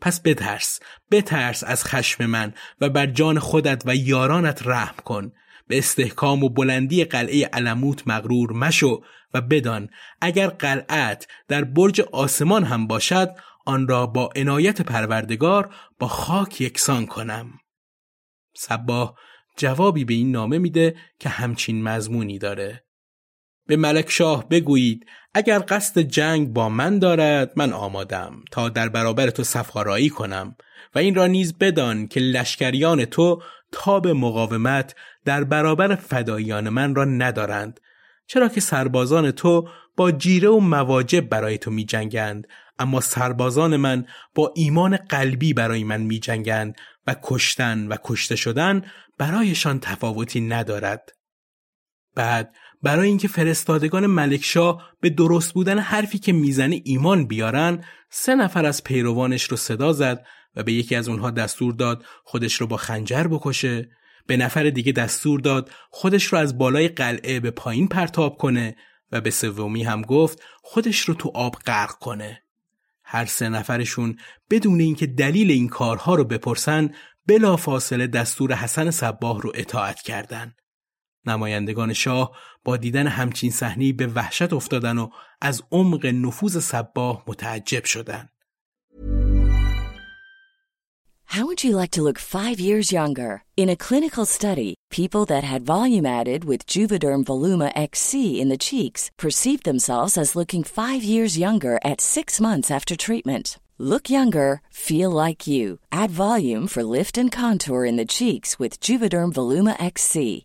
پس بترس بترس از خشم من و بر جان خودت و یارانت رحم کن. به استحکام و بلندی قلعه علموت مغرور مشو و بدان اگر قلعت در برج آسمان هم باشد آن را با عنایت پروردگار با خاک یکسان کنم. صباه جوابی به این نامه میده که همچین مضمونی داره. به ملک شاه بگویید اگر قصد جنگ با من دارد من آمادم تا در برابر تو سفارایی کنم و این را نیز بدان که لشکریان تو تاب مقاومت در برابر فداییان من را ندارند. چرا که سربازان تو با جیره و مواجب برای تو می جنگند اما سربازان من با ایمان قلبی برای من می جنگند و کشتن و کشته شدن برایشان تفاوتی ندارد. بعد برای اینکه فرستادگان ملکشاه به درست بودن حرفی که می‌زنه ایمان بیارن سه نفر از پیروانش رو صدا زد و به یکی از اونها دستور داد خودش رو با خنجر بکشه به نفر دیگه دستور داد خودش رو از بالای قلعه به پایین پرتاب کنه و به سومی هم گفت خودش رو تو آب غرق کنه هر سه نفرشون بدون اینکه دلیل این کارها رو بپرسن بلا فاصله دستور حسن صباه رو اطاعت کردند. نمایندگان شاه با دیدن همچین صحنه‌ای به وحشت افتادن و از عمق نفوذ صباه متعجب شدند. How would you like to look 5 years younger? In a clinical study, people that had volume added with Juvederm Voluma XC in the cheeks perceived themselves as looking 5 years younger at 6 months after treatment. Look younger, feel like you. Add volume for lift and contour in the cheeks with Juvederm Voluma XC.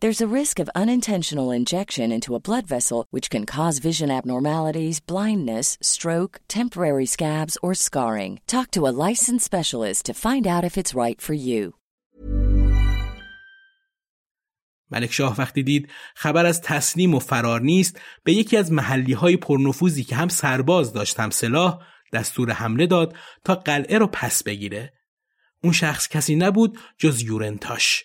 There's a risk of unintentional injection into a blood vessel, which can cause vision abnormalities, blindness, stroke, temporary scabs, or scarring. Talk to a licensed specialist to find out if it's right for you. ملک شاه وقتی دید خبر از تسلیم و فرار نیست به یکی از محلی های پرنفوذی که هم سرباز داشت هم سلاح دستور حمله داد تا قلعه رو پس بگیره. اون شخص کسی نبود جز یورنتاش.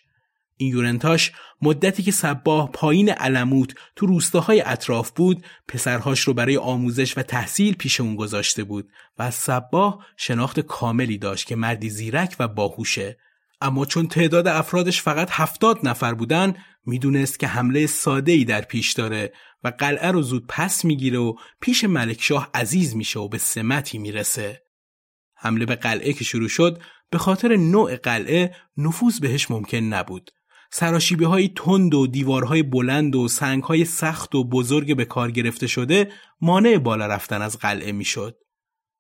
این یورنتاش مدتی که سباه پایین علموت تو روستاهای اطراف بود پسرهاش رو برای آموزش و تحصیل پیش اون گذاشته بود و سباه شناخت کاملی داشت که مردی زیرک و باهوشه اما چون تعداد افرادش فقط هفتاد نفر بودن می‌دونست که حمله ساده ای در پیش داره و قلعه رو زود پس می‌گیره و پیش ملکشاه عزیز میشه و به سمتی می‌رسه. حمله به قلعه که شروع شد به خاطر نوع قلعه نفوذ بهش ممکن نبود. سراشیبه های تند و دیوارهای بلند و سنگ های سخت و بزرگ به کار گرفته شده مانع بالا رفتن از قلعه می‌شد.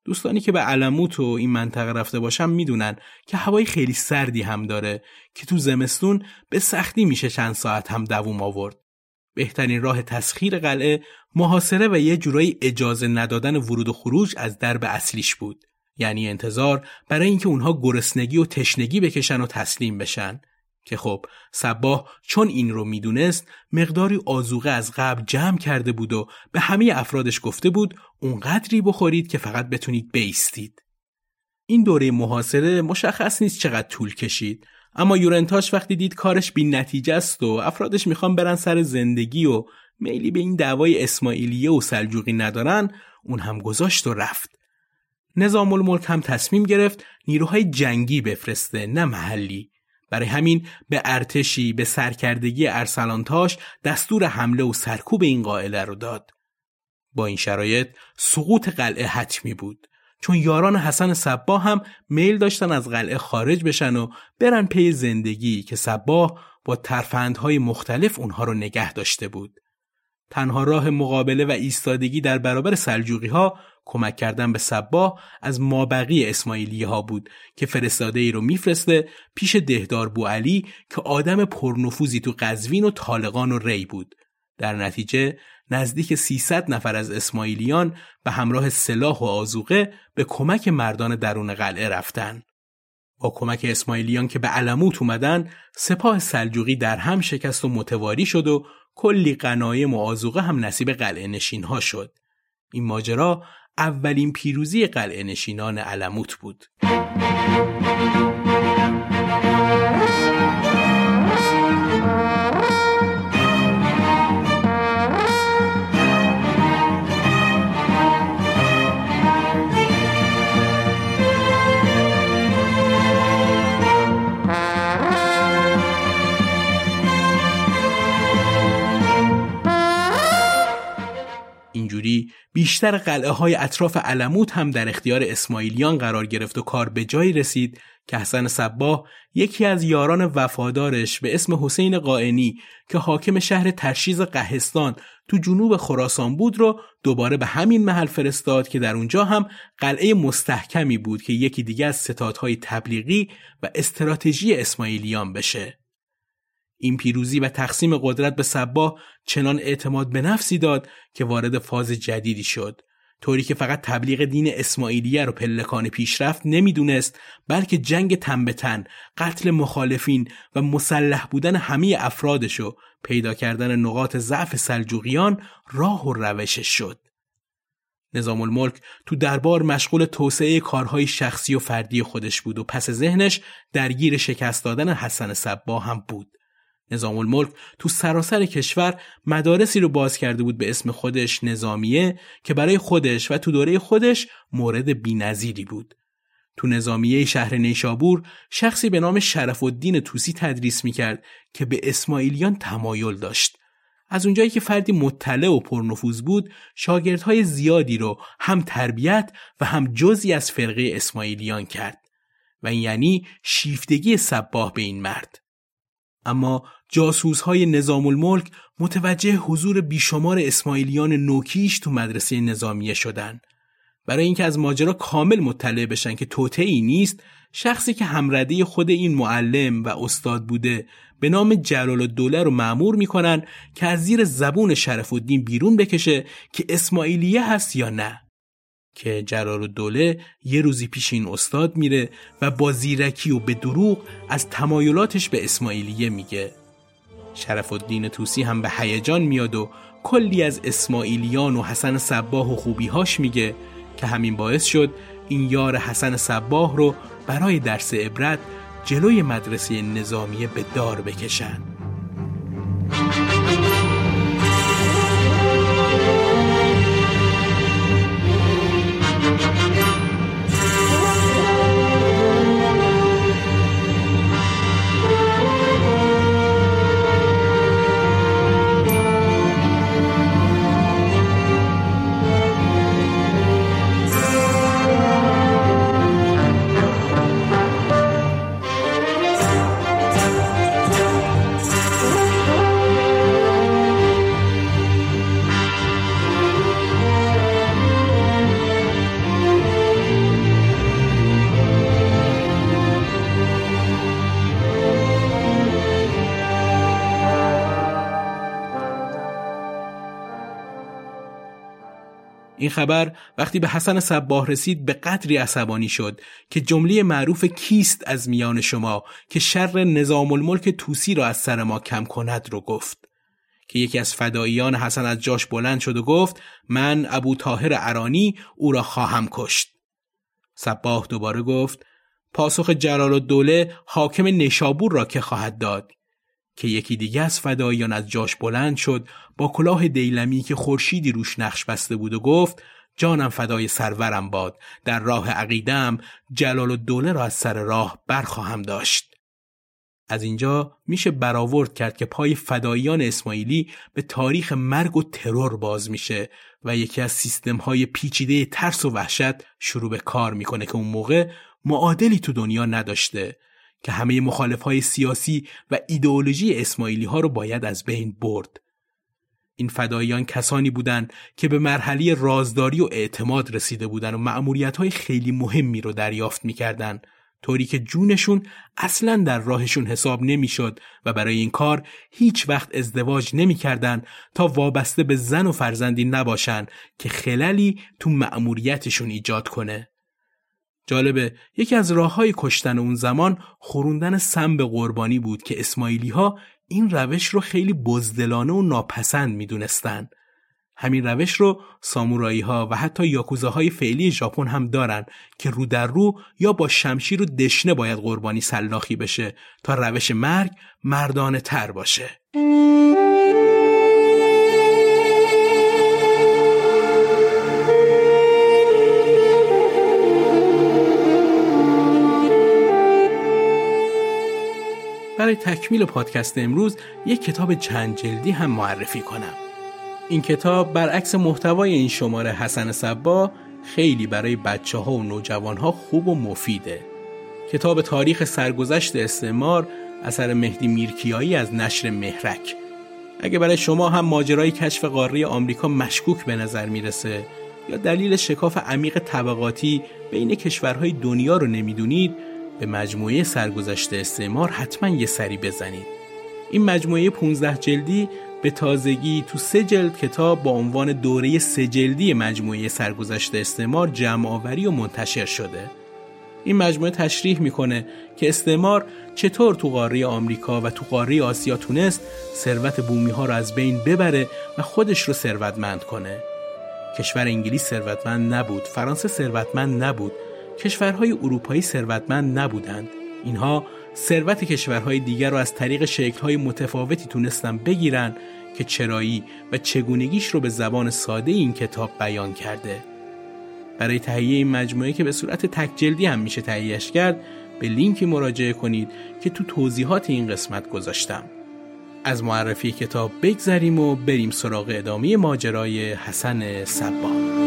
دوستانی که به علموت و این منطقه رفته باشن می‌دونن که هوای خیلی سردی هم داره که تو زمستون به سختی میشه چند ساعت هم دووم آورد. بهترین راه تسخیر قلعه محاصره و یه جورایی اجازه ندادن ورود و خروج از درب اصلیش بود. یعنی انتظار برای اینکه اونها گرسنگی و تشنگی بکشن و تسلیم بشن. که خب سباه چون این رو می‌دونست مقداری آزوغه از قبل جمع کرده بود و به همه افرادش گفته بود اونقدری بخورید که فقط بتونید بیستید. این دوره محاصره مشخص نیست چقدر طول کشید اما یورنتاش وقتی دید کارش بی نتیجه است و افرادش می‌خوان برن سر زندگی و میلی به این دعوای اسماعیلیه و سلجوقی ندارن اون هم گذاشت و رفت. نظام الملک هم تصمیم گرفت نیروهای جنگی بفرسته نه محلی برای همین به ارتشی به سرکردگی ارسلانتاش دستور حمله و سرکوب این قائله رو داد. با این شرایط سقوط قلعه حتمی بود چون یاران حسن صباه هم میل داشتن از قلعه خارج بشن و برن پی زندگی که صباه با ترفندهای مختلف اونها رو نگه داشته بود. تنها راه مقابله و ایستادگی در برابر سلجوقی ها کمک کردن به صباه از مابقی اسماعیلی ها بود که فرستاده ای رو میفرسته پیش دهدار بو علی که آدم پرنفوذی تو قزوین و طالقان و ری بود. در نتیجه نزدیک 300 نفر از اسماعیلیان به همراه سلاح و آزوقه به کمک مردان درون قلعه رفتن. با کمک اسماعیلیان که به علموت اومدن سپاه سلجوقی در هم شکست و متواری شد و کلی قنایم و آزوقه هم نصیب قلعه نشین ها شد. این ماجرا اولین پیروزی قلعه نشینان علموت بود. بیشتر قلعه های اطراف علموت هم در اختیار اسماعیلیان قرار گرفت و کار به جایی رسید که حسن صباه یکی از یاران وفادارش به اسم حسین قائنی که حاکم شهر ترشیز قهستان تو جنوب خراسان بود رو دوباره به همین محل فرستاد که در اونجا هم قلعه مستحکمی بود که یکی دیگه از ستادهای تبلیغی و استراتژی اسماعیلیان بشه. این پیروزی و تقسیم قدرت به صباه چنان اعتماد به نفسی داد که وارد فاز جدیدی شد. طوری که فقط تبلیغ دین اسماعیلیه رو پلکان پیشرفت نمی‌دونست بلکه جنگ تن به تن قتل مخالفین و مسلح بودن همه افرادش و پیدا کردن نقاط ضعف سلجوقیان راه و روشش شد. نظام الملک تو دربار مشغول توسعه کارهای شخصی و فردی خودش بود و پس ذهنش درگیر شکست دادن حسن صبا هم بود. نظام الملک تو سراسر کشور مدارسی رو باز کرده بود به اسم خودش نظامیه که برای خودش و تو دوره خودش مورد بینظیری بود. تو نظامیه شهر نیشابور شخصی به نام شرف الدین توسی تدریس می‌کرد که به اسماعیلیان تمایل داشت. از اونجایی که فردی مطلع و پرنفوذ بود شاگردهای زیادی رو هم تربیت و هم جزی از فرقه اسماعیلیان کرد و یعنی شیفتگی سباه به این مرد. اما جاسوس های نظام الملک متوجه حضور بیشمار اسماعیلیان نوکیش تو مدرسه نظامیه شدن. برای اینکه از ماجرا کامل مطلع بشن که توته ای نیست شخصی که همرده خود این معلم و استاد بوده به نام جلال الدوله رو معمور می‌کنن که از زیر زبون شرف الدین بیرون بکشه که اسماعیلیه هست یا نه که جلال الدوله یه روزی پیش این استاد میره و با زیرکی و به دروغ از تمایلاتش به اسماعیلیه میگه. شرف الدین توسی هم به هیجان میاد و کلی از اسماعیلیان و حسن صباه و خوبیهاش میگه که همین باعث شد این یار حسن صباه رو برای درس عبرت جلوی مدرسه نظامیه به دار بکشن. این خبر وقتی به حسن صباه رسید به قدری عصبانی شد که جمله معروف کیست از میان شما که شر نظام الملک توسی را از سر ما کم کند رو گفت. که یکی از فداییان حسن از جاش بلند شد و گفت من ابو تاهر ارانی او را خواهم کشت. صباه دوباره گفت پاسخ جلال الدوله حاکم نشابور را که خواهد داد. که یکی دیگه از فداییان از جاش بلند شد با کلاه دیلمی که خورشیدی روش نقش بسته بود و گفت جانم فدای سرورم باد در راه عقیدم جلال الدوله را از سر راه برخواهم داشت. از اینجا میشه برآورد کرد که پای فداییان اسماعیلی به تاریخ مرگ و ترور باز میشه و یکی از سیستم های پیچیده ترس و وحشت شروع به کار می‌کنه که اون موقع معادلی تو دنیا نداشته. که همه مخالف های سیاسی و ایدئولوژی اسماعیلی ها رو باید از بین برد. این فداییان کسانی بودند که به مرحله رازداری و اعتماد رسیده بودند و مأموریت های خیلی مهمی رو دریافت می‌کردند طوری که جونشون اصلا در راهشون حساب نمی‌شد و برای این کار هیچ وقت ازدواج نمی‌کردن تا وابسته به زن و فرزندی نباشن که خللی تو مأموریتشون ایجاد کنه. جالبه یکی از راه های کشتن اون زمان خوروندن سم به قربانی بود که اسماعیلی ها این روش رو خیلی بزدلانه و ناپسند می‌دونستند همین روش رو سامورایی ها و حتی یاکوزاهای فعلی ژاپن هم دارن که رو در رو یا با شمشیر و دشنه باید قربانی سلاخی بشه تا روش مرگ مردانه تر باشه. برای تکمیل پادکست امروز یک کتاب چند جلدی هم معرفی کنم. این کتاب برعکس محتوای این شماره حسن صبا خیلی برای بچه ها و نوجوان ها خوب و مفیده. کتاب تاریخ سرگذشت استعمار اثر مهدی میرکیایی از نشر مهرک. اگه برای شما هم ماجرای کشف قاره آمریکا مشکوک به نظر می‌رسه یا دلیل شکاف عمیق طبقاتی بین کشورهای دنیا رو نمی‌دونید به مجموعه سرگذشت استعمار حتما یه سری بزنید. این مجموعه 15 جلدی به تازگی تو سه جلد کتاب با عنوان دوره سه جلدی مجموعه سرگذشت استعمار جمع آوری و منتشر شده. این مجموعه تشریح می‌کنه که استعمار چطور تو قاره آمریکا و تو قاره آسیا تونست ثروت بومی ها رو از بین ببره و خودش رو ثروتمند کنه. کشور انگلیس ثروتمند نبود، فرانسه ثروتمند نبود، کشورهای اروپایی ثروتمند نبودند. اینها ثروت کشورهای دیگر رو از طریق شکلهای متفاوتی تونستن بگیرن که چرایی و چگونگیش رو به زبان ساده این کتاب بیان کرده. برای تهیه این مجموعه که به صورت تک جلدی هم میشه تهیهش کرد به لینکی مراجعه کنید که تو توضیحات این قسمت گذاشتم. از معرفی کتاب بگذریم و بریم سراغ ادامه ماجرای حسن صبان.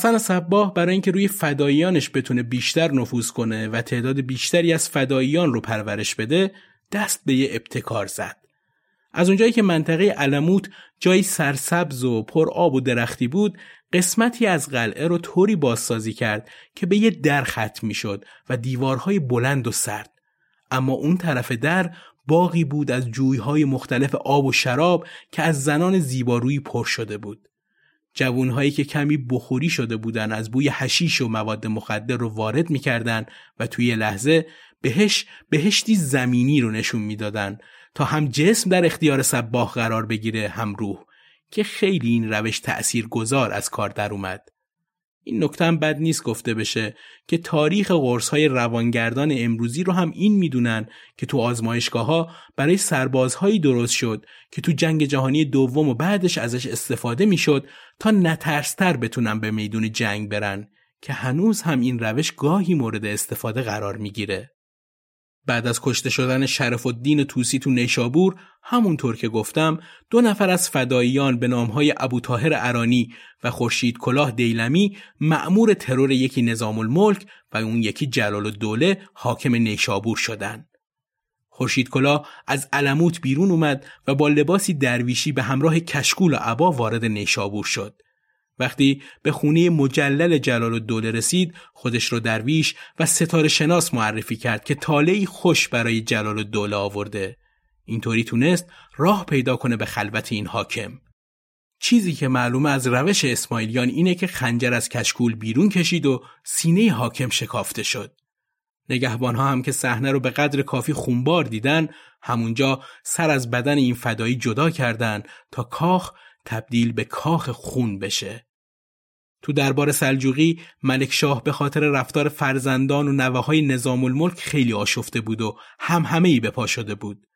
حسن صباه برای اینکه روی فداییانش بتونه بیشتر نفوذ کنه و تعداد بیشتری از فداییان رو پرورش بده دست به یه ابتکار زد. از اونجایی که منطقه علموت جایی سرسبز و پر آب و درختی بود قسمتی از قلعه رو طوری بازسازی کرد که به یه در ختم می‌شد و دیوارهای بلند و سرد اما اون طرف در باقی بود از جویهای مختلف آب و شراب که از زنان زیبارویی پر شده بود جوانهایی که کمی بخوری شده بودن از بوی حشیش و مواد مخدر رو وارد می‌کردن و توی لحظه بهش بهشتی زمینی رو نشون می‌دادن تا هم جسم در اختیار سباه قرار بگیره هم روح که خیلی این روش تأثیر گذار از کار در اومد. این نکته هم بد نیست گفته بشه که تاریخ قرص های روانگردان امروزی رو هم این می‌دونن که تو آزمایشگاه ها برای سربازهایی درست شد که تو جنگ جهانی دوم و بعدش ازش استفاده می‌شد تا نترستر بتونن به میدون جنگ برن که هنوز هم این روش گاهی مورد استفاده قرار می‌گیره. بعد از کشته شدن شرف الدین توسی تو نیشابور همونطور که گفتم دو نفر از فداییان به نامهای ابو تاهر ارانی و خورشید کلاه دیلمی مأمور ترور یکی نظام الملک و اون یکی جلال الدوله حاکم نیشابور شدند. خورشید کلاه از علموت بیرون اومد و با لباسی درویشی به همراه کشکول و عبا وارد نیشابور شد. وقتی به خونه مجلل جلال الدوله رسید خودش رو درویش و ستاره شناس معرفی کرد که تالهی خوش برای جلال الدوله آورده. اینطوری تونست راه پیدا کنه به خلوت این حاکم. چیزی که معلومه از روش اسماعیلیان اینه که خنجر از کشکول بیرون کشید و سینه حاکم شکافته شد. نگهبان ها هم که صحنه رو به قدر کافی خونبار دیدن همونجا سر از بدن این فدایی جدا کردند تا کاخ تبدیل به کاخ خون بشه. تو دربار سلجوقی ملک شاه به خاطر رفتار فرزندان و نوه های نظام الملک خیلی آشفته بود و هم همه ای به پا شده بود.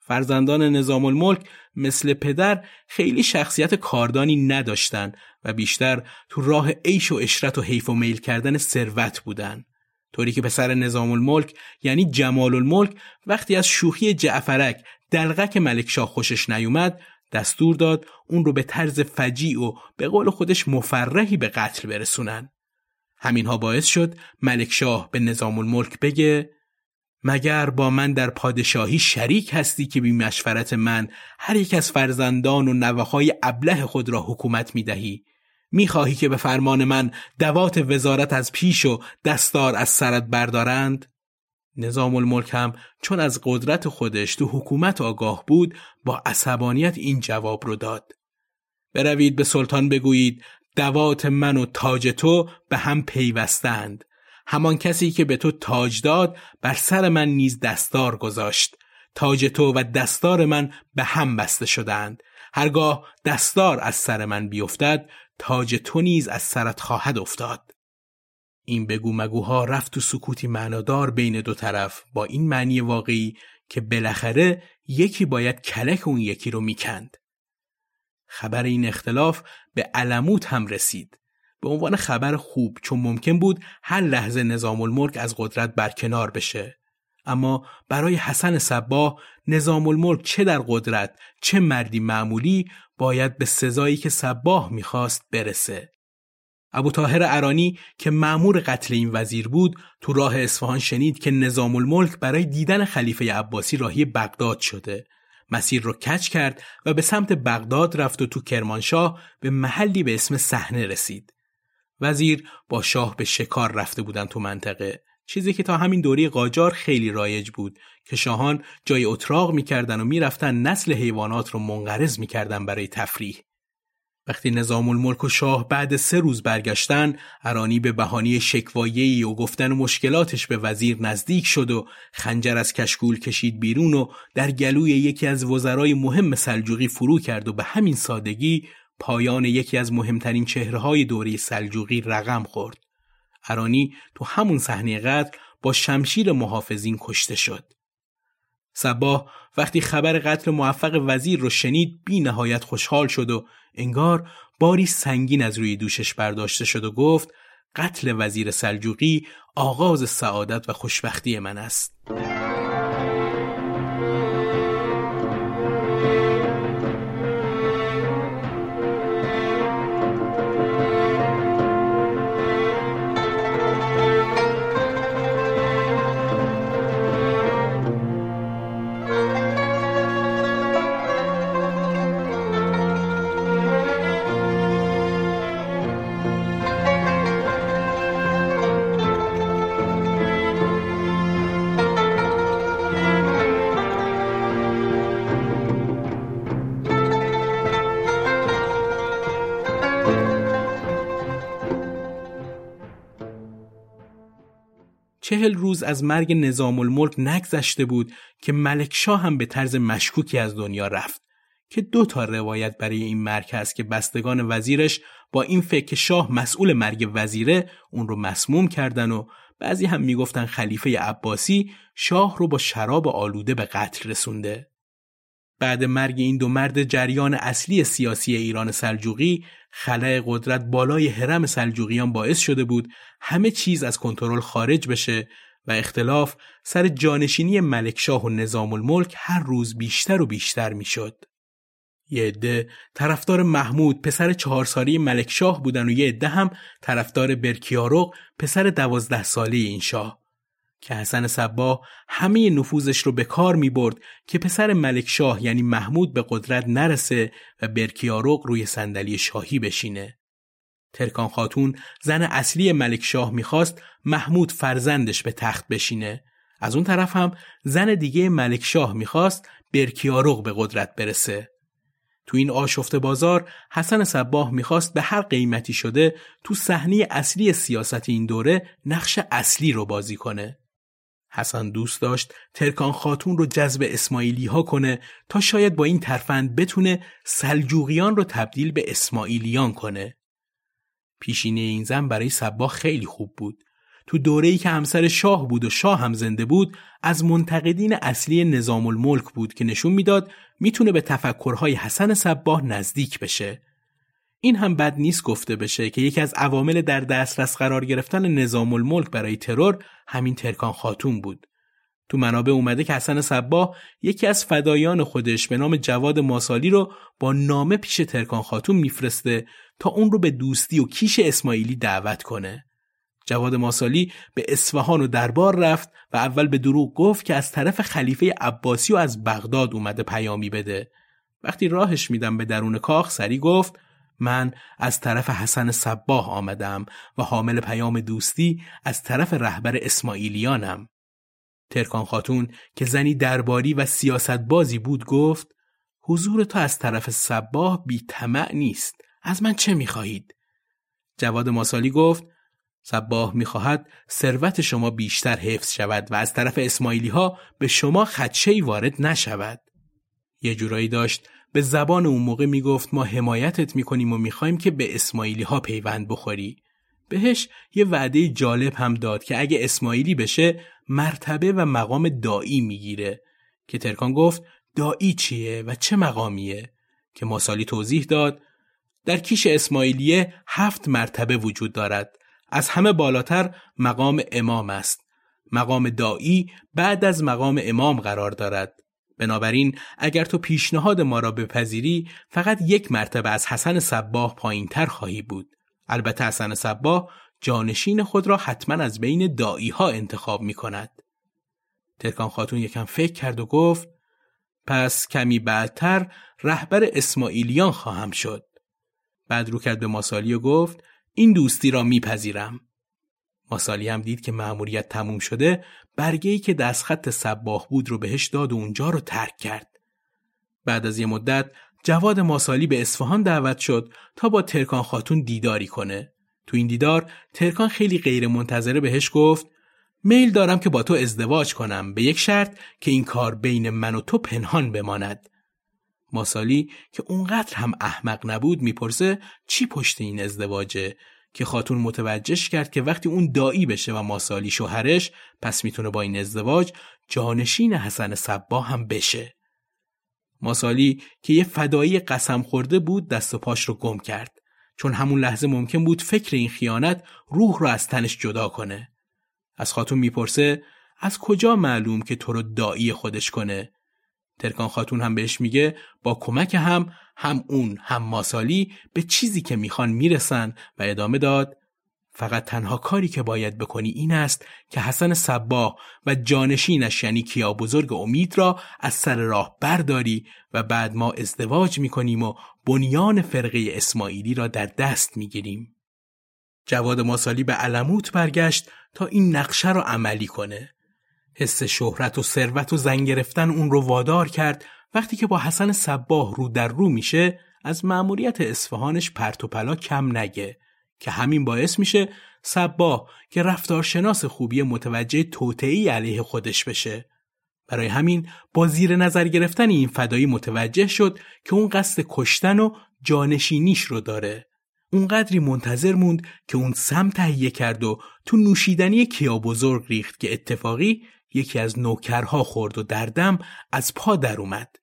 فرزندان نظام الملک مثل پدر خیلی شخصیت کاردانی نداشتن و بیشتر تو راه عیش و اشرت و حیف و میل کردن ثروت بودن. طوری که پسر نظام الملک یعنی جمال الملک وقتی از شوخی جعفرک دلغک ملک شاه خوشش نیومد دستور داد اون رو به طرز فجیع و به قول خودش مفرحی به قتل برسونن. همینها باعث شد ملک شاه به نظام الملک بگه مگر با من در پادشاهی شریک هستی که بی مشورت من هر یک از فرزندان و نوههای ابله خود را حکومت می دهی می‌خواهی که به فرمان من دوات وزارت از پیش و دستار از سرت بردارند؟ نظام الملک هم چون از قدرت خودش تو حکومت آگاه بود با عصبانیت این جواب رو داد. بروید به سلطان بگویید دوات من و تاج تو به هم پیوستند. همان کسی که به تو تاج داد بر سر من نیز دستار گذاشت. تاج تو و دستار من به هم بسته شدند. هرگاه دستار از سر من بیفتد تاج تو نیز از سرت خواهد افتاد. این بگو مگوها رفت تو سکوتی معنادار بین دو طرف با این معنی واقعی که بالاخره یکی باید کلک اون یکی رو می‌کند. خبر این اختلاف به علموت هم رسید. به عنوان خبر خوب چون ممکن بود هر لحظه نظام الملک از قدرت برکنار بشه. اما برای حسن صباه نظام الملک چه در قدرت چه مردی معمولی باید به سزایی که صباه می‌خواست برسه. ابو تاهر ارانی که معمور قتل این وزیر بود تو راه اصفهان شنید که نظام الملک برای دیدن خلیفه عباسی راهی بغداد شده. مسیر رو کچ کرد و به سمت بغداد رفت و تو کرمانشاه به محلی به اسم صحنه رسید. وزیر با شاه به شکار رفته بودن تو منطقه. چیزی که تا همین دوری قاجار خیلی رایج بود که شاهان جای اتراق می‌کردن و می‌رفتن نسل حیوانات رو منقرض می‌کردن برای تفریح. وقتی نظام الملک و شاه بعد سه روز برگشتن ارانی به بهانی شکوایه‌ای و گفتن مشکلاتش به وزیر نزدیک شد و خنجر از کشکول کشید بیرون و در گلوی یکی از وزرای مهم سلجوقی فرو کرد و به همین سادگی پایان یکی از مهمترین چهرههای دوره سلجوقی رقم خورد. ارانی تو همون صحنه قتل با شمشیر محافظین کشته شد. صباه وقتی خبر قتل موفق وزیر رو شنید بی نهایت خوشحال شد و انگار باری سنگین از روی دوشش برداشته شد و گفت قتل وزیر سلجوقی آغاز سعادت و خوشبختی من است. چهل روز از مرگ نظام الملک نگذشته بود که ملک شاه هم به طرز مشکوکی از دنیا رفت که دو تا روایت برای این مرگ هست که بستگان وزیرش با این فکر که شاه مسئول مرگ وزیره اون رو مسموم کردن و بعضی هم می‌گفتن خلیفه عباسی شاه رو با شراب آلوده به قتل رسونده. بعد مرگ این دو مرد جریان اصلی سیاسی ایران سلجوقی خلای قدرت بالای حرم سلجوقیان باعث شده بود همه چیز از کنترل خارج بشه و اختلاف سر جانشینی ملکشاه و نظام الملک هر روز بیشتر و بیشتر می‌شد. یه عده طرفدار محمود پسر چهار سالی ملکشاه بودن و یه عده هم طرفدار برکیارق پسر دوازده سالی این شاه. که حسن صبا همه نفوذش رو به کار می برد که پسر ملک شاه یعنی محمود به قدرت نرسه و برکیارق روی صندلی شاهی بشینه. ترکان خاتون زن اصلی ملک شاه می‌خواست محمود فرزندش به تخت بشینه. از اون طرف هم زن دیگه ملک شاه می‌خواست برکیارق به قدرت برسه. تو این آشفت بازار حسن صباه می‌خواست به هر قیمتی شده تو صحنه اصلی سیاست این دوره نقش اصلی رو بازی کنه. حسن دوست داشت ترکان خاتون رو جذب اسماعیلی ها کنه تا شاید با این ترفند بتونه سلجوقیان رو تبدیل به اسماعیلیان کنه. پیشینه این زن برای صباه خیلی خوب بود. تو دوره‌ای که همسر شاه بود و شاه هم زنده بود از منتقدین اصلی نظام الملک بود که نشون می‌داد می‌تونه به تفکرهای حسن صباه نزدیک بشه. این هم بد نیست گفته بشه که یکی از عوامل در دسترس قرار گرفتن نظام الملک برای ترور همین ترکان خاتون بود. تو منابع اومده که حسن صباه یکی از فدایان خودش به نام جواد ماسالی رو با نامه پیش ترکان خاتون میفرسته تا اون رو به دوستی و کیش اسماعیلی دعوت کنه. جواد ماسالی به اصفهان و دربار رفت و اول به دروغ گفت که از طرف خلیفه عباسی و از بغداد اومده پیامی بده. وقتی راهش میدم به درون کاخ سری گفت من از طرف حسن صباه آمدم و حامل پیام دوستی از طرف رهبر اسماعیلیانم. ترکان خاتون که زنی درباری و سیاست بازی بود گفت حضور تو از طرف صباه بی طمع نیست. از من چه می‌خواهید؟ جواد ماسالی گفت صباه می‌خواهد ثروت شما بیشتر حفظ شود و از طرف اسماعیلی ها به شما خدشهی وارد نشود. یه جورایی داشت به زبان اون موقع می‌گفت ما حمایتت می‌کنیم و می‌خوایم که به اسماعیلی ها پیوند بخوری. بهش یه وعده جالب هم داد که اگه اسماعیلی بشه مرتبه و مقام دایی می‌گیره. که ترکان گفت دایی چیه و چه مقامیه؟ که ماسالی توضیح داد در کیش اسماعیلیه هفت مرتبه وجود دارد. از همه بالاتر مقام امام است. مقام دایی بعد از مقام امام قرار دارد. بنابراین اگر تو پیشنهاد ما را بپذیری فقط یک مرتبه از حسن صباه پایین تر خواهی بود البته حسن صباه جانشین خود را حتما از بین دایی ها انتخاب می کند. ترکان خاتون یکم فکر کرد و گفت پس کمی بعدتر رهبر اسماعیلیان خواهم شد. بعد رو کرد به ماسالی و گفت این دوستی را میپذیرم. ماسالی هم دید که مأموریت تموم شده برگه که دستخط سباه بود رو بهش داد و اونجا رو ترک کرد. بعد از یه مدت جواد ماسالی به اصفهان دعوت شد تا با ترکان خاتون دیداری کنه. تو این دیدار ترکان خیلی غیر منتظره بهش گفت میل دارم که با تو ازدواج کنم به یک شرط که این کار بین من و تو پنهان بماند. ماسالی که اونقدر هم احمق نبود می‌پرسه چی پشت این ازدواجه که خاتون متوجهش کرد که وقتی اون دایی بشه و ماسالی شوهرش پس می‌تونه با این ازدواج جانشین حسن صبا هم بشه. ماسالی که یه فدایی قسم خورده بود دست و پاش رو گم کرد چون همون لحظه ممکن بود فکر این خیانت روح رو از تنش جدا کنه. از خاتون می‌پرسه از کجا معلوم که تو رو دایی خودش کنه ترکان خاتون هم بهش میگه با کمک هم هم اون هم ماسالی به چیزی که می‌خوان می‌رسن و ادامه داد فقط تنها کاری که باید بکنی این است که حسن صباه و جانشینش یعنی کیا بزرگ امید را از سر راه برداری و بعد ما ازدواج می‌کنیم و بنیان فرقه اسماعیلی را در دست می‌گیریم. جواد ماسالی به علموت برگشت تا این نقشه را عملی کنه. حس شهرت و ثروت و زن گرفتن اون رو وادار کرد. وقتی که با حسن صباه رو در رو میشه از مأموریت اصفهانش پرت و پلا کم نگه. که همین باعث میشه صباه که رفتارشناس خوبی متوجه توطعی علیه خودش بشه. برای همین با زیر نظر گرفتن این فدایی متوجه شد که اون قصد کشتن و جانشینیش رو داره. اونقدری منتظر موند که اون سم تهیه کرد و تو نوشیدنی کیا بزرگ ریخت که اتفاقی یکی از نوکرها خورد و دردم از پا در اومد.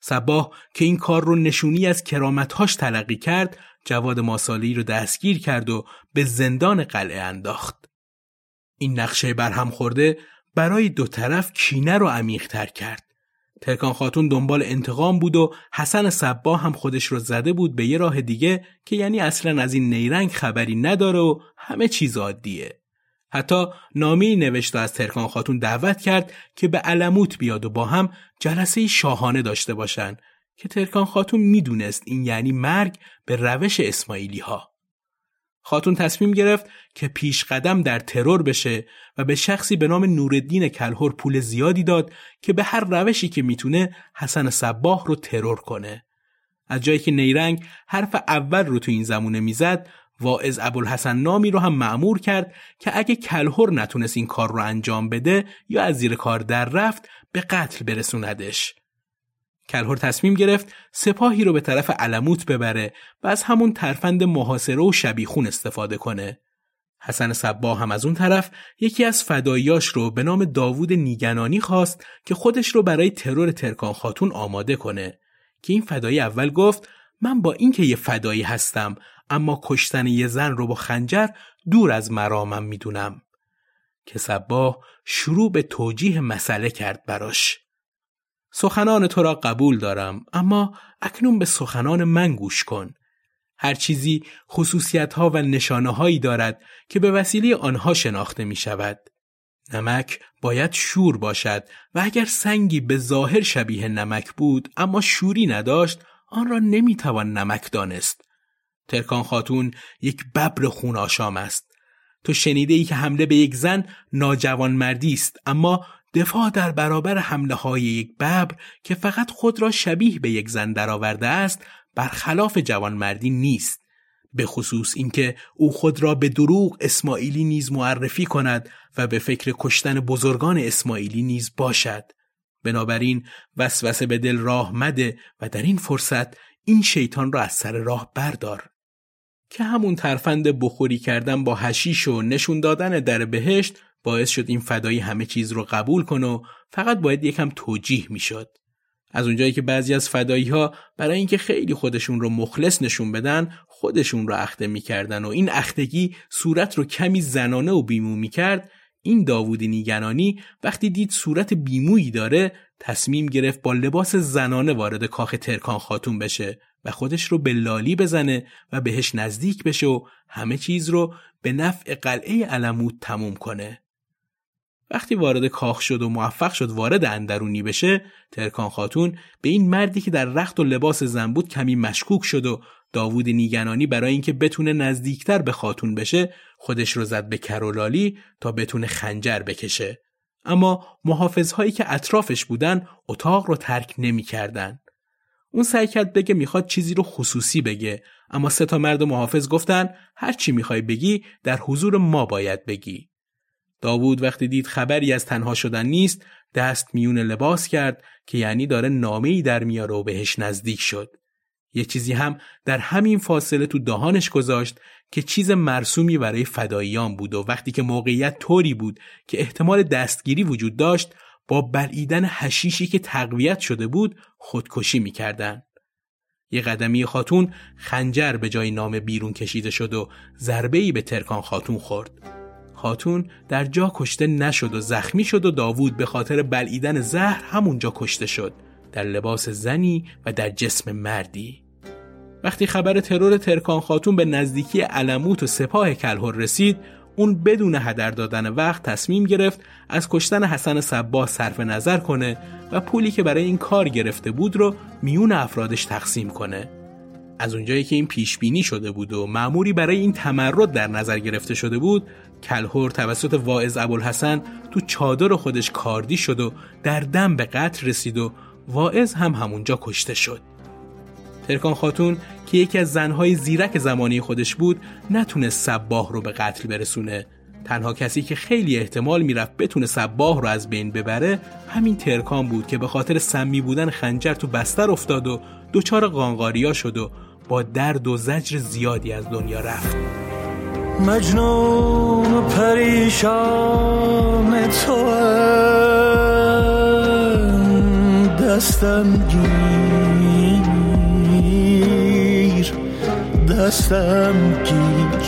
صباه که این کار رو نشونی از کرامتهاش تلقی کرد جواد ماسالی رو دستگیر کرد و به زندان قلعه انداخت. این نقشه برهم خورده برای دو طرف کینه رو عمیقتر کرد. ترکان خاتون دنبال انتقام بود و حسن صبا هم خودش رو زده بود به یه راه دیگه که یعنی اصلا از این نیرنگ خبری نداره و همه چیز عادیه. حتی نامی نوشت و از ترکان خاتون دعوت کرد که به علموت بیاد و با هم جلسه شاهانه داشته باشن که ترکان خاتون می‌دونست این یعنی مرگ به روش اسماعیلی ها. خاتون تصمیم گرفت که پیش قدم در ترور بشه و به شخصی به نام نوردین کلهور پول زیادی داد که به هر روشی که می‌تونه حسن صباه رو ترور کنه. از جایی که نیرنگ حرف اول رو تو این زمونه می‌زد واعظ ابوالحسن نامی رو هم معمور کرد که اگه کلهور نتونست این کار رو انجام بده یا از زیر کار در رفت به قتل برسوندش. کلهر تصمیم گرفت سپاهی رو به طرف علموت ببره و از همون ترفند محاصره و شبیخون استفاده کنه. حسن صبا هم از اون طرف یکی از فداییاش رو به نام داوود نیگنانی خواست که خودش رو برای ترور ترکان خاتون آماده کنه که این فدایی اول گفت من با اینکه یه فدایی هستم اما کشتن یه زن رو با خنجر دور از مرامم می‌دونم که صبا شروع به توجیه مسئله کرد براش سخنان تو را قبول دارم اما اکنون به سخنان من گوش کن هر چیزی خصوصیت ها و نشانه هایی دارد که به وسیله آنها شناخته می شود. نمک باید شور باشد و اگر سنگی به ظاهر شبیه نمک بود اما شوری نداشت آن را نمی‌توان نمک دانست. ترکان خاتون یک ببر خون آشام است. تو شنیده ای که حمله به یک زن ناجوان مردی است اما دفاع در برابر حمله های یک ببر که فقط خود را شبیه به یک زن درآورده است برخلاف جوانمردی نیست. به خصوص اینکه او خود را به دروغ اسماعیلی نیز معرفی کند و به فکر کشتن بزرگان اسماعیلی نیز باشد. بنابراین وسوسه به دل راه مده و در این فرصت این شیطان را از سر راه بردار. که همون ترفند بخوری کردن با هشیش و نشون دادن در بهشت باعث شد این فدایی همه چیز رو قبول کنه و فقط باید یکم توجیه می‌شد. از اونجایی که بعضی از فدایی ها برای اینکه خیلی خودشون رو مخلص نشون بدن خودشون رو اخته می‌کردن و این اختگی صورت رو کمی زنانه و بیمو می‌کرد این داوود نیگنانی وقتی دید صورت بیمویی داره تصمیم گرفت با لباس زنانه وارد کاخ ترکان خاتون بشه و خودش رو به لالی بزنه و بهش نزدیک بشه و همه چیز رو به نفع قلعه علمود تموم کنه. وقتی وارد کاخ شد و موفق شد وارد اندرونی بشه ترکان خاتون به این مردی که در رخت و لباس زن بود کمی مشکوک شد و داوود نیگنانی برای اینکه بتونه نزدیکتر به خاتون بشه خودش رو زد به کرولالی تا بتونه خنجر بکشه اما محافظهایی که اطرافش بودن اتاق رو ترک نمی‌کردن. اون سعی کرد بگه می‌خواد چیزی رو خصوصی بگه اما سه تا مرد محافظ گفتن هر چی می‌خوای بگی در حضور ما باید بگی داوود وقتی دید خبری از تنها شدن نیست دست میون لباس کرد که یعنی داره نامه‌ای در میاره و بهش نزدیک شد. یه چیزی هم در همین فاصله تو دهانش گذاشت که چیز مرسومی برای فداییان بود و وقتی که موقعیت طوری بود که احتمال دستگیری وجود داشت با بلعیدن هشیشی که تقویت شده بود خودکشی می‌کردن. یه قدمی خاتون خنجر به جای نام بیرون کشیده شد و ضربه‌ای به ترکان خاتون خورد. خاتون در جا کشته نشد و زخمی شد و داوود به خاطر بلعیدن زهر همونجا کشته شد در لباس زنی و در جسم مردی وقتی خبر ترور ترکان خاتون به نزدیکی علموت و سپاه کلهر رسید اون بدون هدر دادن وقت تصمیم گرفت از کشتن حسن صباه صرف نظر کنه و پولی که برای این کار گرفته بود رو میون افرادش تقسیم کنه. از اونجایی که این پیش بینی شده بود و معموری برای این تمرد در نظر گرفته شده بود کلهور توسط واعظ ابوالحسن تو چادر خودش کاردی شد و در دم به قتل رسید و واعظ هم همونجا کشته شد. ترکان خاتون که یکی از زنهای زیرک زمانی خودش بود نتونست سباه رو به قتل برسونه. تنها کسی که خیلی احتمال می‌رفت بتونه سباه رو از بین ببره همین ترکان بود که به خاطر سمی بودن خنجر تو بستر افتاد و دچار قانقاریا شد و با درد و زجر زیادی از دنیا رفت. مجنون پریشان تو دستم گیر. دستم گیر.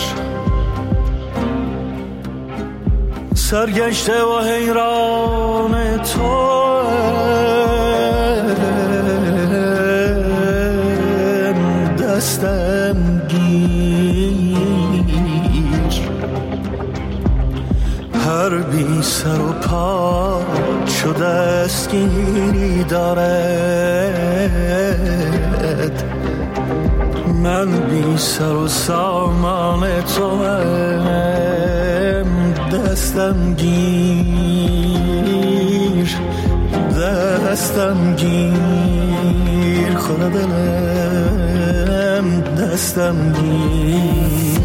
سرگشته و حیران تو. دستم گیر. هر بی سر و پا شده اسکینی دارد من بی سر و سامان تو دستم گیر دستم گیر. خدا دلم دستم گیر.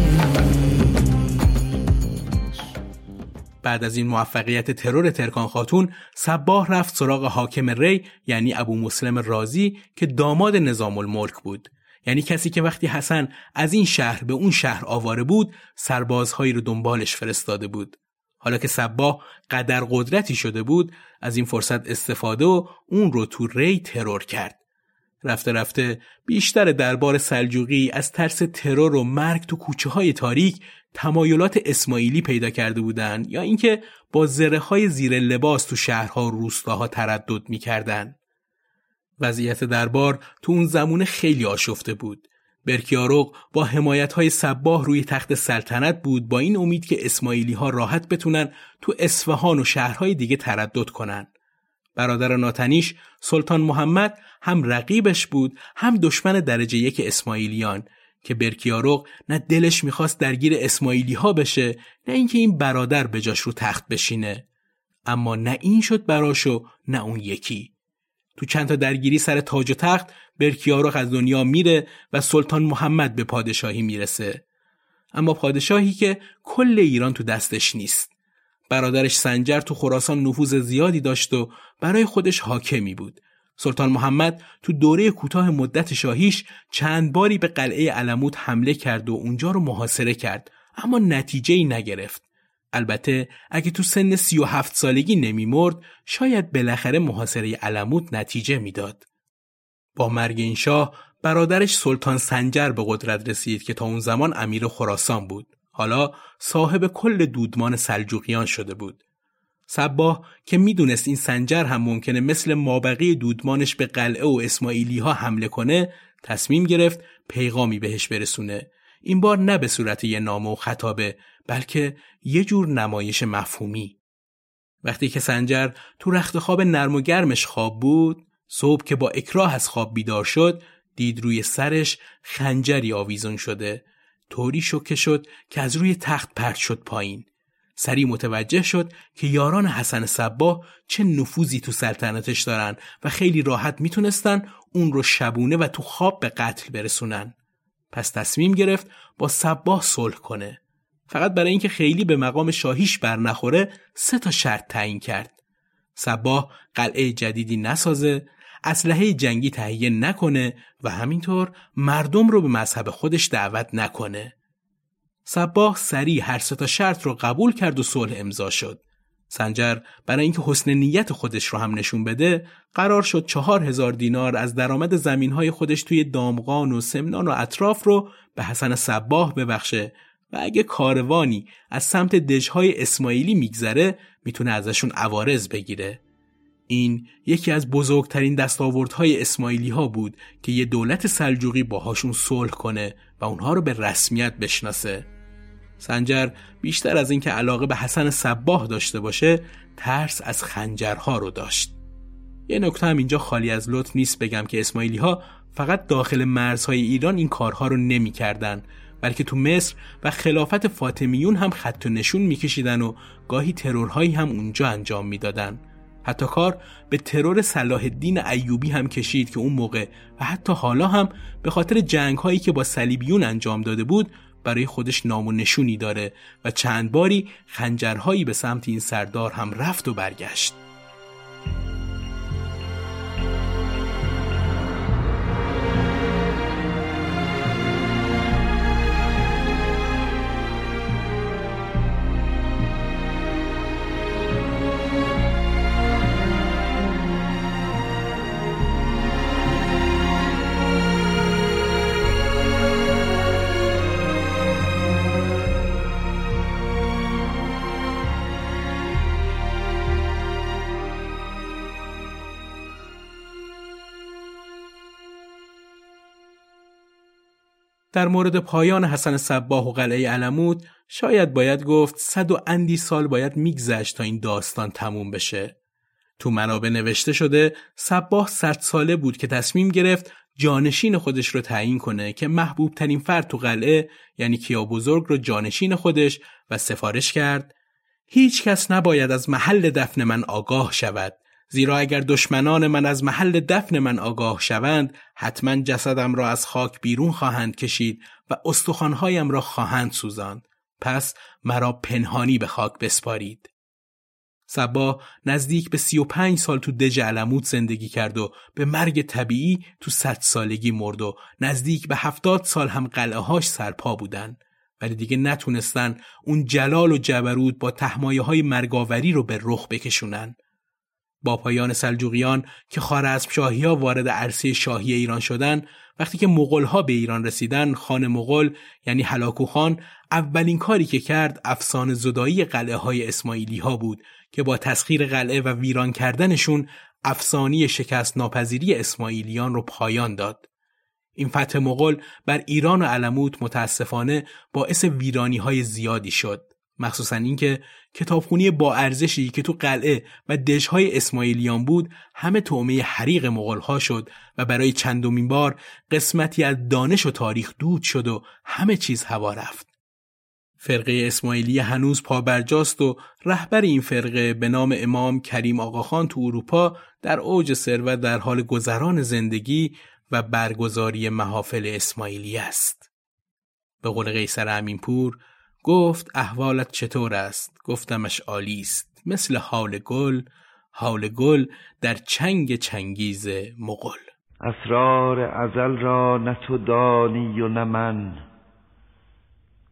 بعد از این موفقیت ترور ترکان خاتون صباه رفت سراغ حاکم ری یعنی ابو مسلم رازی که داماد نظام الملک بود. یعنی کسی که وقتی حسن از این شهر به اون شهر آواره بود سربازهایی رو دنبالش فرستاده بود حالا که صباه قدر قدرتی شده بود از این فرصت استفاده و اون رو تو ری ترور کرد رفته رفته بیشتر دربار سلجوقی از ترس ترور و مرگ تو کوچه های تاریک تمایلات اسماعیلی پیدا کرده بودند یا اینکه با زره های زیر لباس تو شهرها و روستاها تردد می‌کردند. وضعیت دربار تو اون زمونه خیلی آشفته بود. برکیاروق با حمایت های سباه روی تخت سلطنت بود با این امید که اسماعیلی ها راحت بتونن تو اصفهان و شهرهای دیگه تردد کنن. برادر ناتنیش سلطان محمد هم رقیبش بود هم دشمن درجه یک اسماعیلیان که برکیاروق نه دلش می‌خواست درگیر اسماعیلی ها بشه نه اینکه این برادر به جاش رو تخت بشینه اما نه این شد براشو نه اون یکی تو چند تا درگیری سر تاج و تخت برکیاروق از دنیا میره و سلطان محمد به پادشاهی می‌رسه. اما پادشاهی که کل ایران تو دستش نیست. برادرش سنجر تو خراسان نفوذ زیادی داشت و برای خودش حاکمی بود. سلطان محمد تو دوره کوتاه مدت شاهیش چند باری به قلعه علموت حمله کرد و اونجا رو محاصره کرد اما نتیجه ای نگرفت. البته اگه تو سن سی و هفت سالگی نمیمرد شاید بالاخره محاصره علموت نتیجه می‌داد. با مرگ این شاه برادرش سلطان سنجر به قدرت رسید که تا اون زمان امیر خراسان بود. حالا صاحب کل دودمان سلجوقیان شده بود. صباه که می‌دونست این سنجر هم ممکنه مثل مابقی دودمانش به قلعه و اسماعیلی ها حمله کنه تصمیم گرفت پیغامی بهش برسونه این بار نه به صورت یه نامه و خطابه بلکه یه جور نمایش مفهومی وقتی که سنجر تو رخت خواب نرم و گرمش خواب بود صبح که با اکراه از خواب بیدار شد دید روی سرش خنجری آویزون شده طوری شکه شد که از روی تخت پرت شد پایین سریع متوجه شد که یاران حسن صبا چه نفوذی تو سلطنتش دارن و خیلی راحت می‌تونستن اون رو شبونه و تو خواب به قتل برسونن. پس تصمیم گرفت با صباه صلح کنه. فقط برای اینکه خیلی به مقام شاهیش بر نخوره سه تا شرط تعیین کرد. صباه قلعه جدیدی نسازه، اسلحه جنگی تهیه نکنه و همینطور مردم رو به مذهب خودش دعوت نکنه. صباه سریع هر سه تا شرط رو قبول کرد و صلح امضا شد. سنجر برای اینکه حسن نیت خودش رو هم نشون بده قرار شد چهار هزار دینار از درآمد زمین های خودش توی دامغان و سمنان و اطراف رو به حسن صباه ببخشه و اگه کاروانی از سمت دژهای اسماعیلی میگذره می‌تونه ازشون عوارض بگیره. این یکی از بزرگترین دستاوردهای اسماعیلی ها بود که یه دولت سلجوقی باهاشون صلح کنه و اونها رو به رسمیت بشناسه. سنجر بیشتر از اینکه علاقه به حسن صباه داشته باشه ترس از خنجرها رو داشت. یه نکته هم اینجا خالی از لطف نیست بگم که اسماعیلی ها فقط داخل مرزهای ایران این کارها رو نمی‌کردن بلکه تو مصر و خلافت فاطمیون هم خط و نشون میکشیدن و گاهی ترورهایی هم اونجا انجام می‌دادن. حتی کار به ترور صلاح الدین ایوبی هم کشید که اون موقع و حتی حالا هم به خاطر جنگ هایی که با صلیبیون انجام داده بود برای خودش نام و نشونی داره و چند باری خنجرهایی به سمت این سردار هم رفت و برگشت در مورد پایان حسن صباه و قلعه علمود شاید باید گفت صد و اندی سال باید میگذشت تا این داستان تموم بشه. تو منابع نوشته شده صباه صد ساله بود که تصمیم گرفت جانشین خودش رو تعیین کنه که محبوب ترین فرد تو قلعه یعنی کیا بزرگ رو جانشین خودش و سفارش کرد هیچ کس نباید از محل دفن من آگاه شود زیرا اگر دشمنان من از محل دفن من آگاه شوند حتما جسدم را از خاک بیرون خواهند کشید و استخوانهایم را خواهند سوزاند. پس مرا پنهانی به خاک بسپارید. سبا نزدیک به 35 سال تو دژ علموت زندگی کرد و به مرگ طبیعی تو 100 سالگی مرد و نزدیک به 70 سال هم قلعه هاش سرپا بودن ولی دیگه نتونستن اون جلال و جبروت با تحمایه های مرگاوری رو به رخ بکشونن. با پایان سلجوقیان که خارزم شاهی ها وارد عرصه شاهی ایران شدن وقتی که مغول ها به ایران رسیدن خان مغول یعنی هلاکو خان اولین کاری که کرد افسانه زدایی قلعه های اسماعیلی ها بود که با تسخیر قلعه و ویران کردنشون افسانی شکست ناپذیری اسماعیلیان رو پایان داد. این فتح مغول بر ایران و علموت متاسفانه باعث ویرانی های زیادی شد. مخصوصا اینکه کتابخونی با ارزشی که تو قلعه و دژهای اسماعیلیان بود همه تومه حریق مغلها شد و برای چندمین بار قسمتی از دانش و تاریخ دود شد و همه چیز هوا رفت. فرقه اسماعیلی هنوز پابرجاست و رهبر این فرقه به نام امام کریم آقاخان تو اروپا در اوج ثروت در حال گذران زندگی و برگزاری محافل اسماعیلی است. به قول قیصر امینپور گفت احوالت چطور است؟ گفتمش عالی است. مثل حال گل حال گل در چنگ چنگیز مغل. اسرار ازل را نه تو دانی و نه من.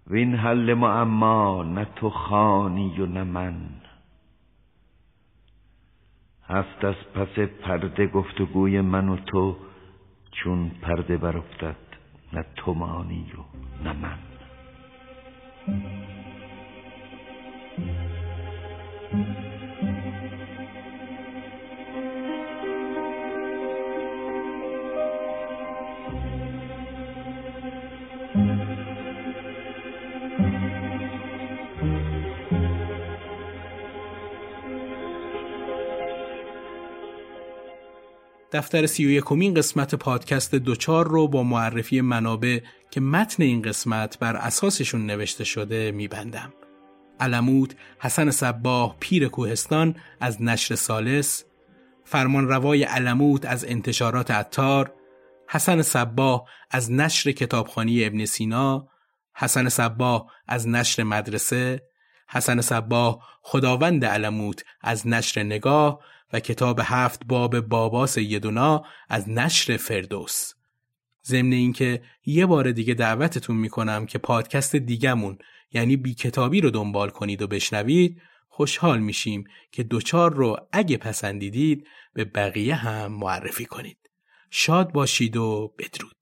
وین حل معما نه تو خانی و نه من. هست از پس پرده گفتگوی من و تو چون پرده برافتد نه تو مانی و نه من. دفتر سی و قسمت پادکست دوچار رو با معرفی منابع که متن این قسمت بر اساسشون نوشته شده میبندم. علموت حسن صباه پیر کوهستان از نشر سالس فرمان روای علموت از انتشارات عطار حسن صباه از نشر کتابخانی ابن سینا حسن صباه از نشر مدرسه حسن صباه خداوند علموت از نشر نگاه و کتاب هفت باب بابا سیدونا از نشر فردوس ضمن اینکه یه بار دیگه دعوتتون می‌کنم که پادکست دیگمون یعنی بی کتابی رو دنبال کنید و بشنوید خوشحال میشیم که دوچار رو اگه پسندیدید به بقیه هم معرفی کنید. شاد باشید و بدرود.